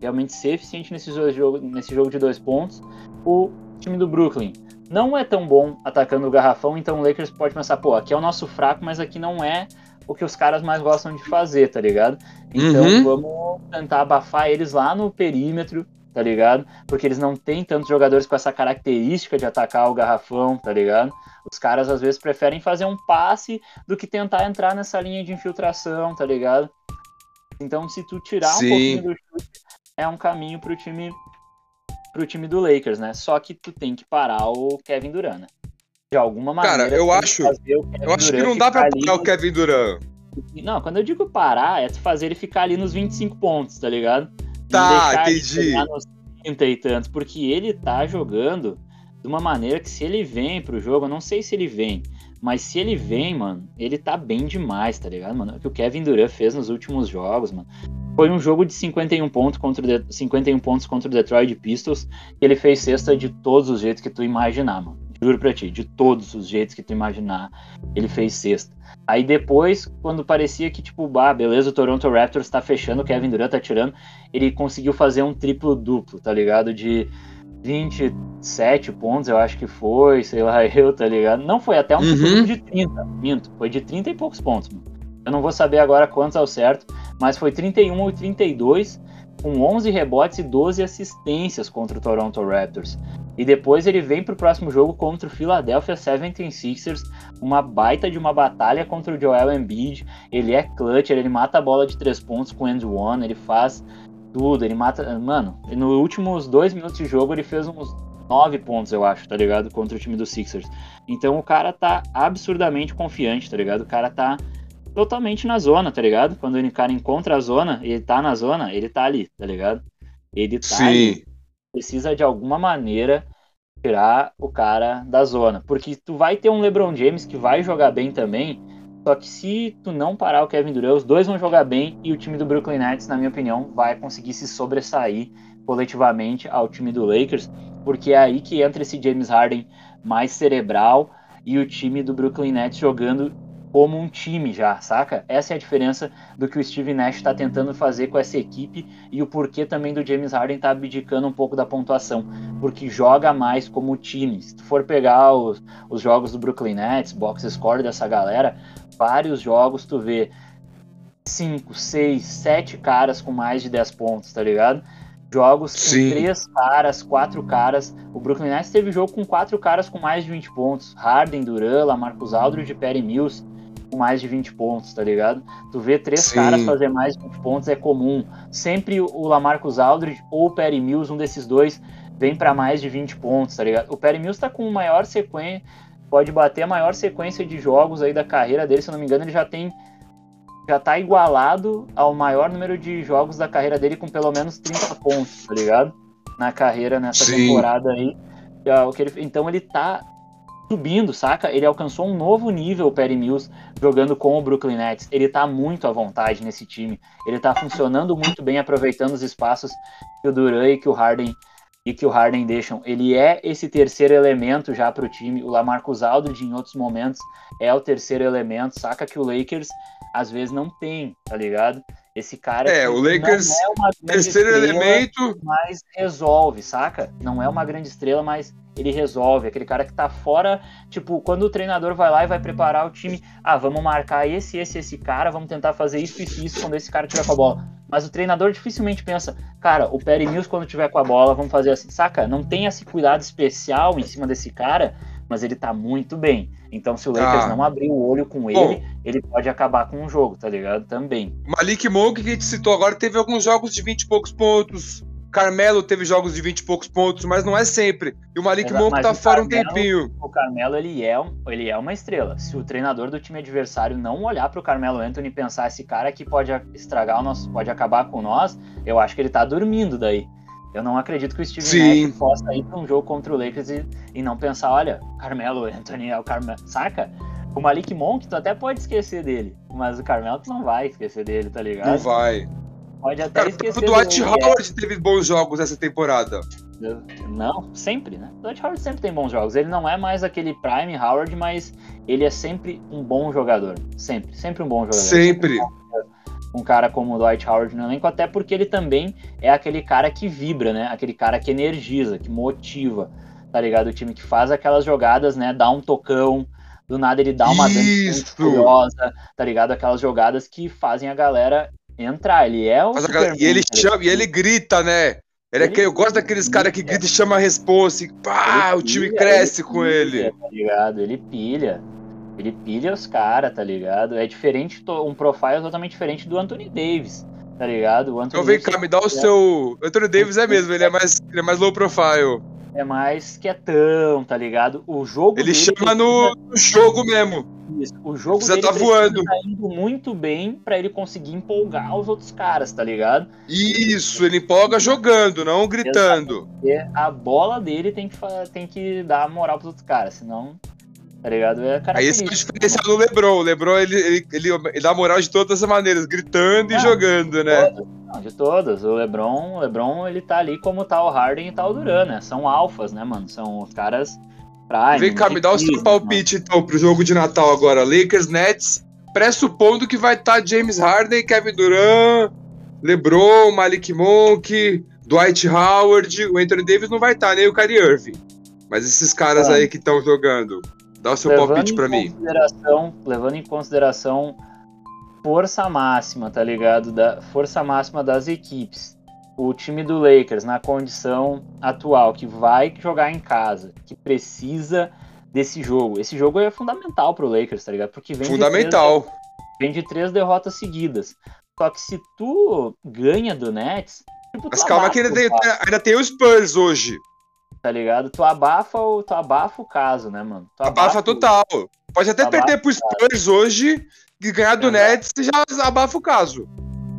Realmente ser eficiente nesse jogo, nesse jogo de dois pontos. O time do Brooklyn não é tão bom atacando o garrafão, então o Lakers pode pensar, pô, aqui é o nosso fraco, mas aqui não é o que os caras mais gostam de fazer, tá ligado? Então uhum. vamos tentar abafar eles lá no perímetro, tá ligado? Porque eles não têm tantos jogadores com essa característica de atacar o garrafão, tá ligado? Os caras às vezes preferem fazer um passe do que tentar entrar nessa linha de infiltração, tá ligado? Então, se tu tirar Sim. um pouquinho do chute, é um caminho pro time pro time do Lakers, né? Só que tu tem que parar o Kevin Durant, né? De alguma maneira. Cara, eu acho, eu acho que não dá pra parar o Kevin Durant. Não, quando eu digo parar, é tu fazer ele ficar ali nos 25 pontos, tá ligado? Tá, entendi. Nos 30 e tantos, porque ele tá jogando de uma maneira que se ele vem pro jogo, eu não sei se ele vem, mas se ele vem, mano, ele tá bem demais, tá ligado, mano? O que o Kevin Durant fez nos últimos jogos, mano. Foi um jogo de 51 pontos contra o, 51 pontos contra o Detroit Pistons, que ele fez cesta de todos os jeitos que tu imaginar, mano. Juro pra ti, de todos os jeitos que tu imaginar, ele fez cesta. Aí depois, quando parecia que, tipo, bah, beleza, o Toronto Raptors tá fechando, o Kevin Durant tá tirando, ele conseguiu fazer um triplo-duplo, tá ligado? De 27 pontos, eu acho que foi, sei lá, eu, tá ligado? Não foi até um uhum. de 30, minto, foi de 30 e poucos pontos, mano. Eu não vou saber agora quantos ao certo, mas foi 31 ou 32, com 11 rebotes e 12 assistências contra o Toronto Raptors. E depois ele vem para o próximo jogo contra o Philadelphia 76ers, uma baita de uma batalha contra o Joel Embiid. Ele é clutch, ele mata a bola de três pontos com end one, ele faz tudo, ele mata. Mano, nos últimos dois minutos de jogo ele fez uns nove pontos, eu acho, tá ligado? Contra o time do Sixers. Então o cara tá absurdamente confiante, tá ligado? O cara tá totalmente na zona, tá ligado? Quando o cara encontra a zona, ele tá na zona, ele tá ali, tá ligado? Ele tá Sim. ali. Precisa de alguma maneira tirar o cara da zona. Porque tu vai ter um LeBron James que vai jogar bem também. Só que se tu não parar o Kevin Durant, os dois vão jogar bem e o time do Brooklyn Nets, na minha opinião, vai conseguir se sobressair coletivamente ao time do Lakers, porque é aí que entra esse James Harden mais cerebral e o time do Brooklyn Nets jogando como um time já, saca? Essa é a diferença do que o Steve Nash está tentando fazer com essa equipe e o porquê também do James Harden tá abdicando um pouco da pontuação, porque joga mais como time. Se tu for pegar os, os jogos do Brooklyn Nets, box score dessa galera, vários jogos tu vê 5, 6, 7 caras com mais de 10 pontos, tá ligado? Jogos com Sim. três caras, quatro caras. O Brooklyn Nets teve jogo com quatro caras com mais de 20 pontos. Harden, Duran, Lamarcus Aldridge Perry Mills com mais de 20 pontos, tá ligado? Tu vê três caras fazer mais de 20 pontos é comum. Sempre o Lamarcus Aldridge ou o Perry Mills, um desses dois, vem para mais de 20 pontos, tá ligado? O Perry Mills tá com maior sequência, pode bater a maior sequência de jogos aí da carreira dele, se eu não me engano, ele já tem já tá igualado ao maior número de jogos da carreira dele com pelo menos 30 pontos, tá ligado? Na carreira nessa Sim. temporada aí. Então ele tá subindo, saca? Ele alcançou um novo nível, o Perry Mills, jogando com o Brooklyn Nets. Ele tá muito à vontade nesse time. Ele tá funcionando muito bem, aproveitando os espaços que o Duran e que o Harden e que o Harden deixam. Ele é esse terceiro elemento já para o time. O Lamarcus Aldridge em outros momentos é o terceiro elemento. Saca que o Lakers às vezes não tem, tá ligado? Esse cara é, o Lakers não é uma terceiro estrela, elemento, mas resolve, saca? Não é uma grande estrela, mas ele resolve. Aquele cara que tá fora, tipo, quando o treinador vai lá e vai preparar o time, ah, vamos marcar esse, esse, esse cara, vamos tentar fazer isso, isso, isso quando esse cara tiver com a bola. Mas o treinador dificilmente pensa, cara, o Perry Mills quando tiver com a bola, vamos fazer assim, saca? Não tem esse cuidado especial em cima desse cara, mas ele tá muito bem. Então, se o Lakers ah. não abrir o olho com ele, Bom, ele pode acabar com o jogo, tá ligado? Também. Malik Monk, que a gente citou agora, teve alguns jogos de 20 e poucos pontos. Carmelo teve jogos de 20 e poucos pontos, mas não é sempre. E o Malik Monk tá fora Carmelo, um tempinho. O Carmelo, ele é, ele é uma estrela. Se o treinador do time adversário não olhar pro Carmelo Anthony e pensar esse cara aqui pode estragar o nosso, pode acabar com nós, eu acho que ele tá dormindo daí. Eu não acredito que o Steve Sim. Nash possa ir pra um jogo contra o Lakers e, e não pensar, olha, Carmelo Anthony é o Carmelo. Saca? O Malik Monk, tu até pode esquecer dele, mas o Carmelo tu não vai esquecer dele, tá ligado? Não vai. Pode até Cara, esquecer. O Dwight Howard teve bons jogos essa temporada. Não, sempre, né? O Dwight Howard sempre tem bons jogos. Ele não é mais aquele Prime Howard, mas ele é sempre um bom jogador. Sempre, sempre um bom jogador. Sempre. Um cara como o Dwight Howard no elenco, até porque ele também é aquele cara que vibra, né? Aquele cara que energiza, que motiva, tá ligado? O time que faz aquelas jogadas, né? Dá um tocão, do nada ele dá uma curiosa, tá ligado? Aquelas jogadas que fazem a galera entrar. Ele é o. e ele tá chama, e ele grita, né? Ele, é ele é que eu gosto daqueles caras que gritam e chama a resposta e pá, o time cresce com pilha, ele. Tá ligado? Ele pilha. Ele pilha os caras, tá ligado? É diferente, um profile totalmente diferente do Anthony Davis, tá ligado? O Anthony então vem cá, me dá o é... seu. O Anthony Davis é mesmo, ele é mais, ele é mais low profile é mais quietão, tá ligado? O jogo. Ele chama no, no, jogo mesmo. Isso. O jogo Você tá voando. tá indo muito bem para ele conseguir empolgar os outros caras, tá ligado? Isso, ele empolga jogando, não gritando. A bola dele tem que, tem que dar moral pros outros caras, senão tá ligado? É Aí esse é o diferencial do Lebron. O Lebron, ele, ele, ele, ele, dá moral de todas as maneiras, gritando e jogando, né? Não, de todas. O Lebron, o Lebron, ele tá ali como tá o Harden e tá o Duran, né? São alfas, né, mano? São os caras prime. Vem cá, me dá o seu palpite, mano. então, pro jogo de Natal agora. Lakers, Nets, pressupondo que vai estar tá James Harden, Kevin Durant, LeBron, Malik Monk, Dwight Howard, o Anthony Davis não vai estar, tá, nem o Kyrie Irving. Mas esses caras aí que estão jogando, Dá o seu levando palpite para mim. Levando em consideração força máxima, tá ligado? Da força máxima das equipes. O time do Lakers, na condição atual, que vai jogar em casa, que precisa desse jogo. Esse jogo é fundamental pro Lakers, tá ligado? Porque vem fundamental. De três, vem de três derrotas seguidas. Só que se tu ganha do Nets. Tipo, Mas calma que ainda tem, ainda tem os Spurs hoje tá ligado? Tu abafa o, tu abafa o caso, né, mano? Tu abafa, abafa total. Pode até perder pro Spurs hoje e ganhar do Nets e já abafa o caso.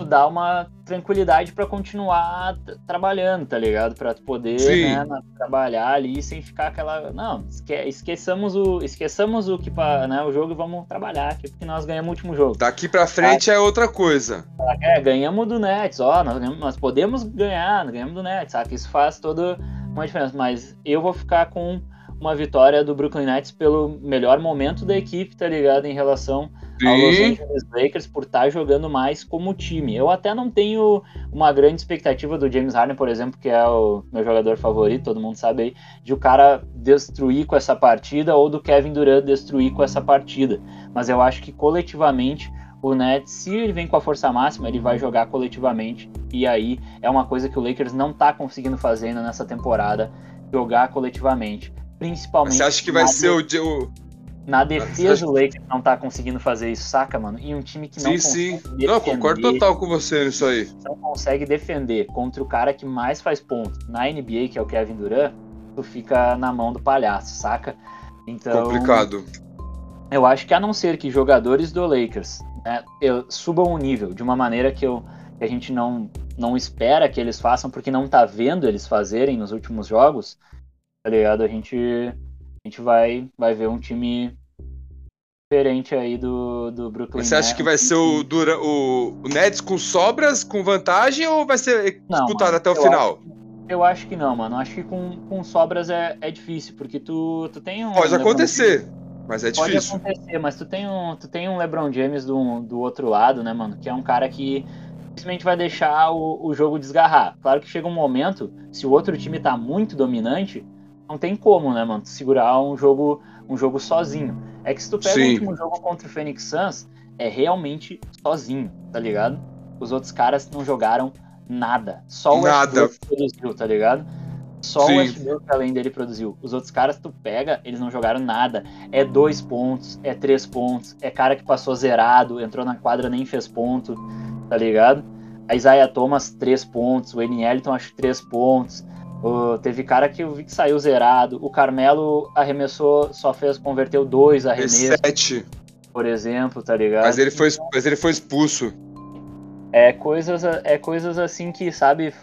Dá uma tranquilidade para continuar trabalhando, tá ligado? Pra tu poder né, trabalhar ali sem ficar aquela. Não, esque... esqueçamos o. Esqueçamos o que né, o jogo e vamos trabalhar aqui, porque nós ganhamos o último jogo. Daqui pra frente é outra coisa. É, ganhamos do Nets, ó, nós, nós podemos ganhar, ganhamos do Nets, sabe? Isso faz todo uma diferença, mas eu vou ficar com uma vitória do Brooklyn Nets pelo melhor momento da equipe, tá ligado? Em relação Sim. ao Los Angeles Lakers por estar tá jogando mais como time. Eu até não tenho uma grande expectativa do James Harden, por exemplo, que é o meu jogador favorito, todo mundo sabe aí, de o cara destruir com essa partida ou do Kevin Durant destruir com essa partida. Mas eu acho que coletivamente o Nets, se ele vem com a força máxima, ele vai jogar coletivamente. E aí é uma coisa que o Lakers não tá conseguindo fazer ainda nessa temporada, jogar coletivamente. Principalmente. Você acha que vai ser o, Na defesa, o Lakers não tá conseguindo fazer isso, saca, mano? E um time que não sim, consegue. Sim, sim. Não, concordo total com você nisso aí. Não consegue defender contra o cara que mais faz pontos na NBA, que é o Kevin Durant, tu fica na mão do palhaço, saca? Então. Complicado. Eu acho que a não ser que jogadores do Lakers né, eu, subam o nível de uma maneira que, eu, que a gente não, não espera que eles façam, porque não tá vendo eles fazerem nos últimos jogos, tá ligado? A gente, a gente vai, vai ver um time diferente aí do, do Brooklyn Você acha Nets. que vai ser o, Dura, o, o Nets com sobras, com vantagem, ou vai ser não, disputado mano, até o final? Acho, eu acho que não, mano. Acho que com, com sobras é, é difícil, porque tu, tu tem um. Pode acontecer. Mas é Pode difícil. Pode acontecer, mas tu tem um, tu tem um LeBron James do, do outro lado, né, mano? Que é um cara que simplesmente vai deixar o, o jogo desgarrar. Claro que chega um momento, se o outro time tá muito dominante, não tem como, né, mano? Segurar um jogo, um jogo sozinho. É que se tu pega Sim. o último jogo contra o Phoenix Suns, é realmente sozinho, tá ligado? Os outros caras não jogaram nada. Só o nada. produziu, tá ligado? Só Sim. o Westbrook, além dele, produziu. Os outros caras, tu pega, eles não jogaram nada. É dois pontos, é três pontos, é cara que passou zerado, entrou na quadra nem fez ponto, tá ligado? A Isaiah Thomas, três pontos. O. Ellington, acho três pontos. Uh, teve cara que eu vi que saiu zerado. O Carmelo arremessou, só fez, converteu dois arremessos. Sete. Por exemplo, tá ligado? Mas ele foi, mas ele foi expulso. É coisas, é coisas assim que, sabe,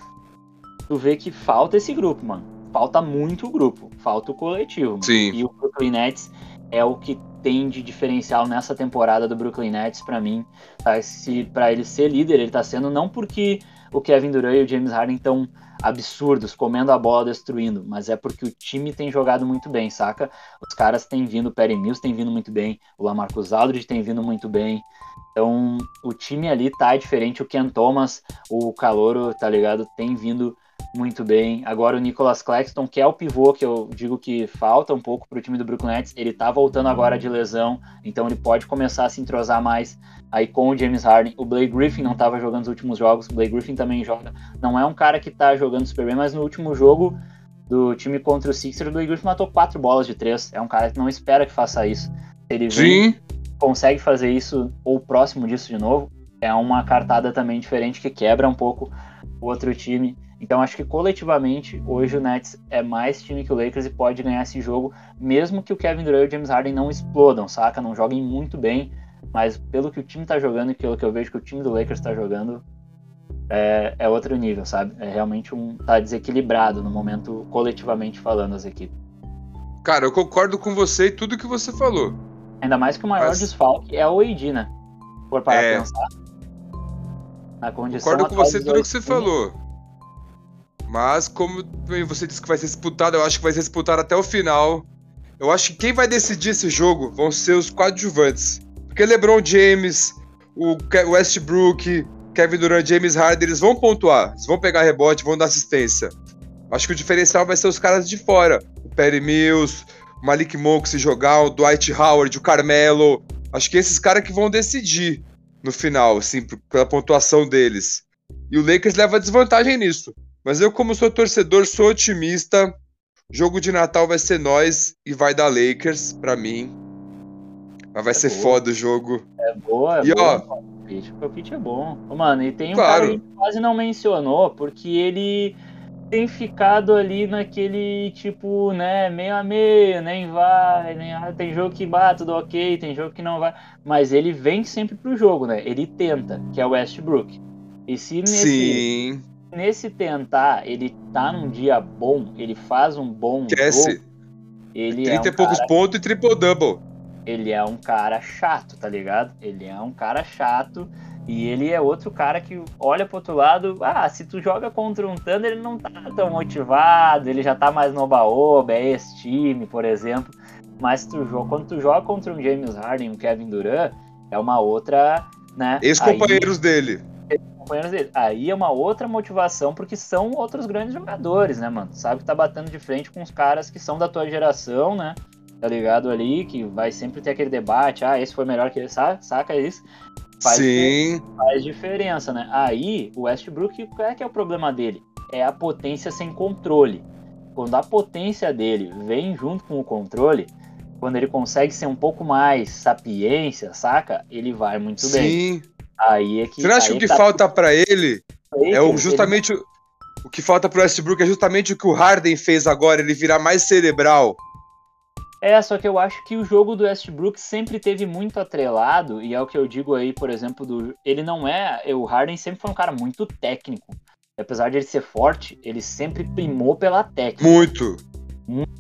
tu vê que falta esse grupo, mano. Falta muito o grupo, falta o coletivo. Mano. Sim. E o Brooklyn Nets é o que tem de diferencial nessa temporada do Brooklyn Nets para mim. Tá? Se para ele ser líder, ele tá sendo não porque o Kevin Durant e o James Harden estão absurdos, comendo a bola, destruindo, mas é porque o time tem jogado muito bem, saca? Os caras têm vindo, o Perry Mills tem vindo muito bem, o Lamarcus Aldridge tem vindo muito bem. Então, o time ali tá diferente, o Ken Thomas, o Calouro, tá ligado? Tem vindo muito bem. Agora o Nicholas Claxton, que é o pivô que eu digo que falta um pouco para o time do Brooklyn Nets, ele tá voltando agora de lesão, então ele pode começar a se entrosar mais aí com o James Harden. O Blake Griffin não estava jogando nos últimos jogos, o Blake Griffin também joga. Não é um cara que tá jogando super bem, mas no último jogo do time contra o Sixers, o Blake Griffin matou quatro bolas de três. É um cara que não espera que faça isso. Ele vem, Sim. consegue fazer isso ou próximo disso de novo, é uma cartada também diferente que quebra um pouco o outro time. Então acho que coletivamente hoje o Nets é mais time que o Lakers e pode ganhar esse jogo, mesmo que o Kevin Durant e o James Harden não explodam, saca? Não joguem muito bem, mas pelo que o time tá jogando e pelo que eu vejo que o time do Lakers tá jogando, é, é outro nível, sabe? É realmente um. tá desequilibrado no momento, coletivamente falando, as equipes. Cara, eu concordo com você e tudo que você falou. Ainda mais que o maior mas... desfalque é o AD, né? Por para é... pensar. Na condição concordo com você tudo que você falou. Mas, como você disse que vai ser disputado, eu acho que vai ser disputado até o final. Eu acho que quem vai decidir esse jogo vão ser os coadjuvantes. Porque LeBron James, o Westbrook, Kevin Durant, James Harden, eles vão pontuar. Eles vão pegar rebote, vão dar assistência. Acho que o diferencial vai ser os caras de fora. O Perry Mills, o Malik Monk se jogar, o Dwight Howard, o Carmelo. Acho que esses caras que vão decidir no final, assim, pela pontuação deles. E o Lakers leva desvantagem nisso. Mas eu, como sou torcedor, sou otimista. Jogo de Natal vai ser nós e vai dar Lakers pra mim. Mas vai é ser boa. foda o jogo. É boa, é e, boa. Ó, o palpite é bom. Mano, e tem um claro. cara que quase não mencionou, porque ele tem ficado ali naquele tipo, né, meio a meio, nem vai, nem ah, tem jogo que bate tudo ok, tem jogo que não vai, mas ele vem sempre pro jogo, né? Ele tenta, que é o Westbrook. E se nesse, Sim nesse tentar, ele tá num dia bom, ele faz um bom Esquece. jogo. Ele 30 é um e poucos cara, pontos e triple-double. Ele é um cara chato, tá ligado? Ele é um cara chato e ele é outro cara que olha pro outro lado. Ah, se tu joga contra um Thunder, ele não tá tão motivado, ele já tá mais no oba-oba, é esse time, por exemplo. Mas tu, quando tu joga contra um James Harden, um Kevin Durant, é uma outra, né? Ex-companheiros dele companheiros dele. Aí é uma outra motivação, porque são outros grandes jogadores, né, mano? Sabe que tá batendo de frente com os caras que são da tua geração, né? Tá ligado ali, que vai sempre ter aquele debate, ah, esse foi melhor que ele, saca, saca isso? Faz Sim. Faz diferença, né? Aí, o Westbrook, qual é que é o problema dele? É a potência sem controle. Quando a potência dele vem junto com o controle, quando ele consegue ser um pouco mais sapiência, saca? Ele vai muito Sim. bem. Sim. Aí é que. Você acha que o que tá... falta para ele é o, justamente. Ele... O que falta pro Westbrook é justamente o que o Harden fez agora, ele virar mais cerebral. É, só que eu acho que o jogo do Westbrook sempre teve muito atrelado, e é o que eu digo aí, por exemplo, do. Ele não é. O Harden sempre foi um cara muito técnico. Apesar de ele ser forte, ele sempre primou pela técnica. Muito. Muito,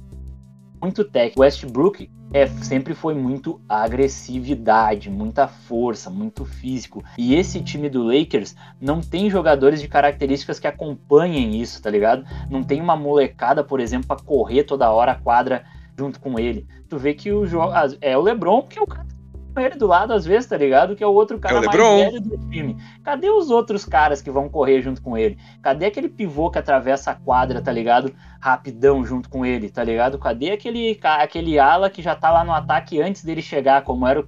muito técnico. O Westbrook, é, sempre foi muito agressividade, muita força, muito físico. E esse time do Lakers não tem jogadores de características que acompanhem isso, tá ligado? Não tem uma molecada, por exemplo, para correr toda hora a quadra junto com ele. Tu vê que o é o LeBron, que é o cara ele do lado às vezes, tá ligado? Que é o outro cara é o mais velho do time. Cadê os outros caras que vão correr junto com ele? Cadê aquele pivô que atravessa a quadra, tá ligado? Rapidão junto com ele, tá ligado? Cadê aquele, aquele ala que já tá lá no ataque antes dele chegar, como era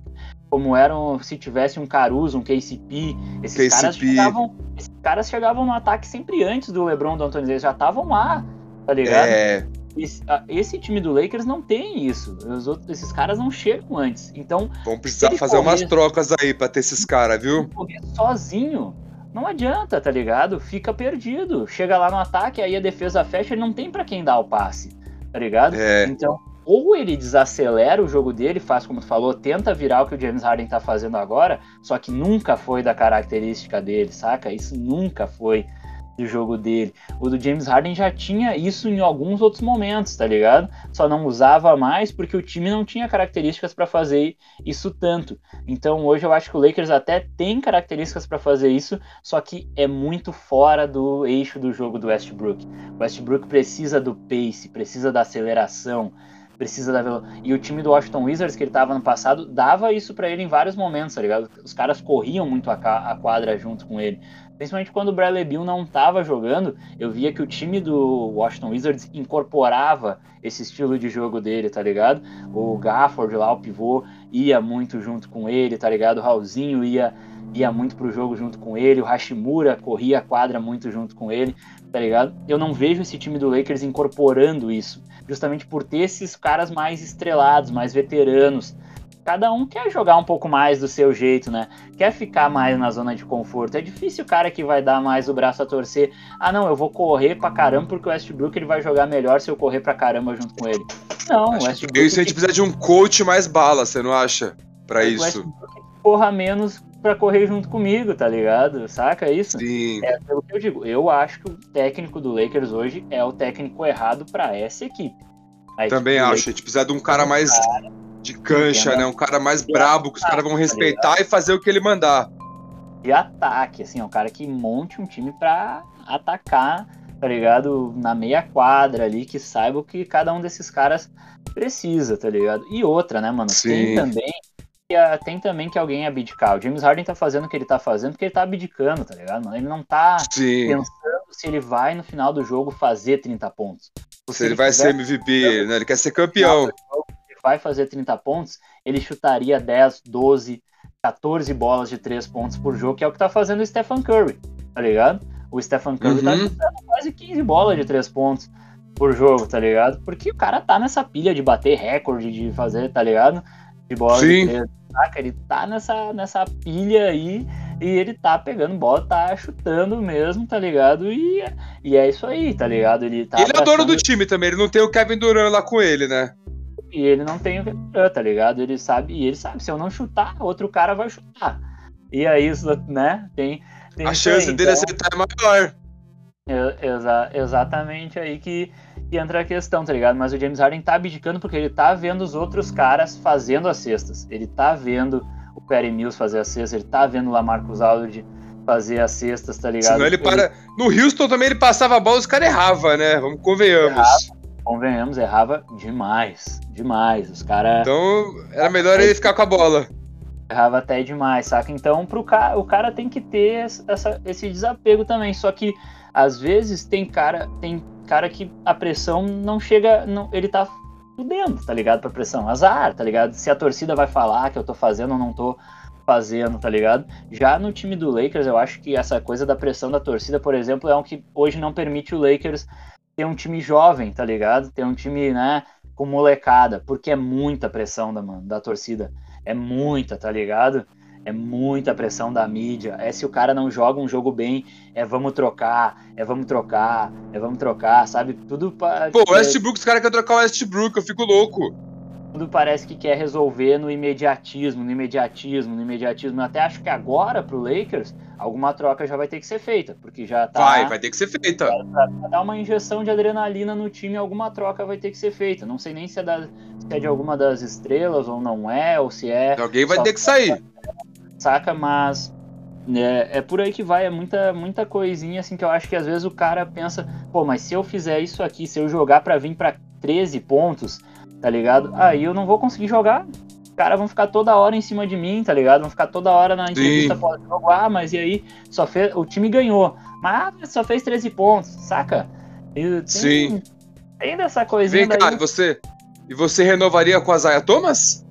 como eram se tivesse um Caruso, um KCP, esses KCP. caras chegavam, esses caras chegavam no ataque sempre antes do LeBron do Anthony Davis, já estavam lá, tá ligado? É. Esse, esse, time do Lakers não tem isso. Outros, esses caras não chegam antes. Então. Vão precisar fazer correr, umas trocas aí pra ter esses caras, viu? Sozinho. Não adianta, tá ligado? Fica perdido. Chega lá no ataque, aí a defesa fecha, ele não tem para quem dar o passe, tá ligado? É. Então, ou ele desacelera o jogo dele, faz como tu falou, tenta virar o que o James Harden tá fazendo agora, só que nunca foi da característica dele, saca? Isso nunca foi do jogo dele. O do James Harden já tinha isso em alguns outros momentos, tá ligado? Só não usava mais porque o time não tinha características para fazer isso tanto. Então hoje eu acho que o Lakers até tem características para fazer isso, só que é muito fora do eixo do jogo do Westbrook. O Westbrook precisa do pace, precisa da aceleração, precisa da e o time do Washington Wizards que ele tava no passado dava isso para ele em vários momentos, tá ligado? Os caras corriam muito a, a quadra junto com ele. Principalmente quando o Bradley Beal não estava jogando, eu via que o time do Washington Wizards incorporava esse estilo de jogo dele, tá ligado? O Gafford lá, o pivô, ia muito junto com ele, tá ligado? O Raulzinho ia, ia muito pro jogo junto com ele, o Hashimura corria a quadra muito junto com ele, tá ligado? Eu não vejo esse time do Lakers incorporando isso, justamente por ter esses caras mais estrelados, mais veteranos, cada um quer jogar um pouco mais do seu jeito, né? Quer ficar mais na zona de conforto. É difícil o cara que vai dar mais o braço a torcer. Ah, não, eu vou correr pra caramba porque o Westbrook ele vai jogar melhor se eu correr pra caramba junto com ele. Não, Acho o Westbrook. Isso a gente precisa de um coach mais bala, você não acha? Pra isso. Westbrook corra menos para correr junto comigo, tá ligado? Saca isso? Sim. É pelo que eu digo. Eu acho que o técnico do Lakers hoje é o técnico errado para essa equipe. Também acho. A gente precisa de um cara mais cara de cancha, né? Um cara mais brabo que os caras vão respeitar tá e fazer o que ele mandar. De ataque, assim, é um cara que monte um time pra atacar, tá ligado? Na meia quadra ali, que saiba o que cada um desses caras precisa, tá ligado? E outra, né, mano? Sim. Tem também tem também que alguém abdicar. O James Harden tá fazendo o que ele tá fazendo porque ele tá abdicando, tá ligado? Mano? Ele não tá Sim. pensando se ele vai no final do jogo fazer 30 pontos. Se, se ele, ele vai ser MVP, né? Ele quer ser campeão vai fazer 30 pontos, ele chutaria 10, 12, 14 bolas de 3 pontos por jogo, que é o que tá fazendo o Stephen Curry, tá ligado? O Stephen Curry tá uhum. tá chutando quase 15 bolas de 3 pontos por jogo, tá ligado? Porque o cara tá nessa pilha de bater recorde, de fazer, tá ligado? De bola Sim. de 3, saca? Ele tá nessa, nessa pilha aí e ele tá pegando bola, tá chutando mesmo, tá ligado? E, e é isso aí, tá ligado? Ele tá. Ele é dono do time também, ele não tem o Kevin Durant lá com ele, né? E ele não tem o tá ligado? Ele sabe, e ele sabe, se eu não chutar, outro cara vai chutar. E aí isso, né? Tem, tem a chance aí, dele então, acertar é maior. Exa exatamente aí que, que, entra a questão, tá ligado? Mas o James Harden tá abdicando porque ele tá vendo os outros caras fazendo as cestas. Ele tá vendo o Perry Mills fazer as cestas, ele tá vendo o Lamarcus Aldridge fazer as cestas, tá ligado? Senão ele para. Ele... No Houston também ele passava a bola e os caras erravam, né? Vamos convenhamos. Errava convenhamos, errava demais. Demais. Os caras. Então era melhor ele ficar com a bola. Errava até demais, saca? Então pro cara, o cara tem que ter essa, esse desapego também. Só que às vezes tem cara, tem cara que a pressão não chega. Não, ele tá fudendo, tá ligado? Pra pressão. Azar, tá ligado? Se a torcida vai falar que eu tô fazendo ou não tô fazendo, tá ligado? Já no time do Lakers, eu acho que essa coisa da pressão da torcida, por exemplo, é um que hoje não permite o Lakers ter um time jovem, tá ligado? Ter um time, né, com molecada, porque é muita pressão da, mano, da torcida. É muita, tá ligado? É muita pressão da mídia. É se o cara não joga um jogo bem, é vamos trocar, é vamos trocar, é vamos trocar, sabe? Tudo para. Pô, Westbrook, os caras querem trocar o Westbrook, eu fico louco. Parece que quer resolver no imediatismo, no imediatismo, no imediatismo. Eu até acho que agora pro Lakers alguma troca já vai ter que ser feita, porque já tá. Vai, vai ter que ser feita. Pra dar uma injeção de adrenalina no time, alguma troca vai ter que ser feita. Não sei nem se é, da, se é de alguma das estrelas ou não é, ou se é. Alguém vai ter que sair. Saca, mas. É, é por aí que vai, é muita, muita coisinha assim que eu acho que às vezes o cara pensa, pô, mas se eu fizer isso aqui, se eu jogar para vir para 13 pontos, tá ligado? Aí eu não vou conseguir jogar caras vão ficar toda hora em cima de mim, tá ligado? Vão ficar toda hora na entrevista pós-jogo, ah, mas e aí? Só fez, o time ganhou. Mas só fez 13 pontos, saca? Tem, Sim. Tem dessa coisinha. Vem cá, você. E você renovaria com a Isaiah Thomas?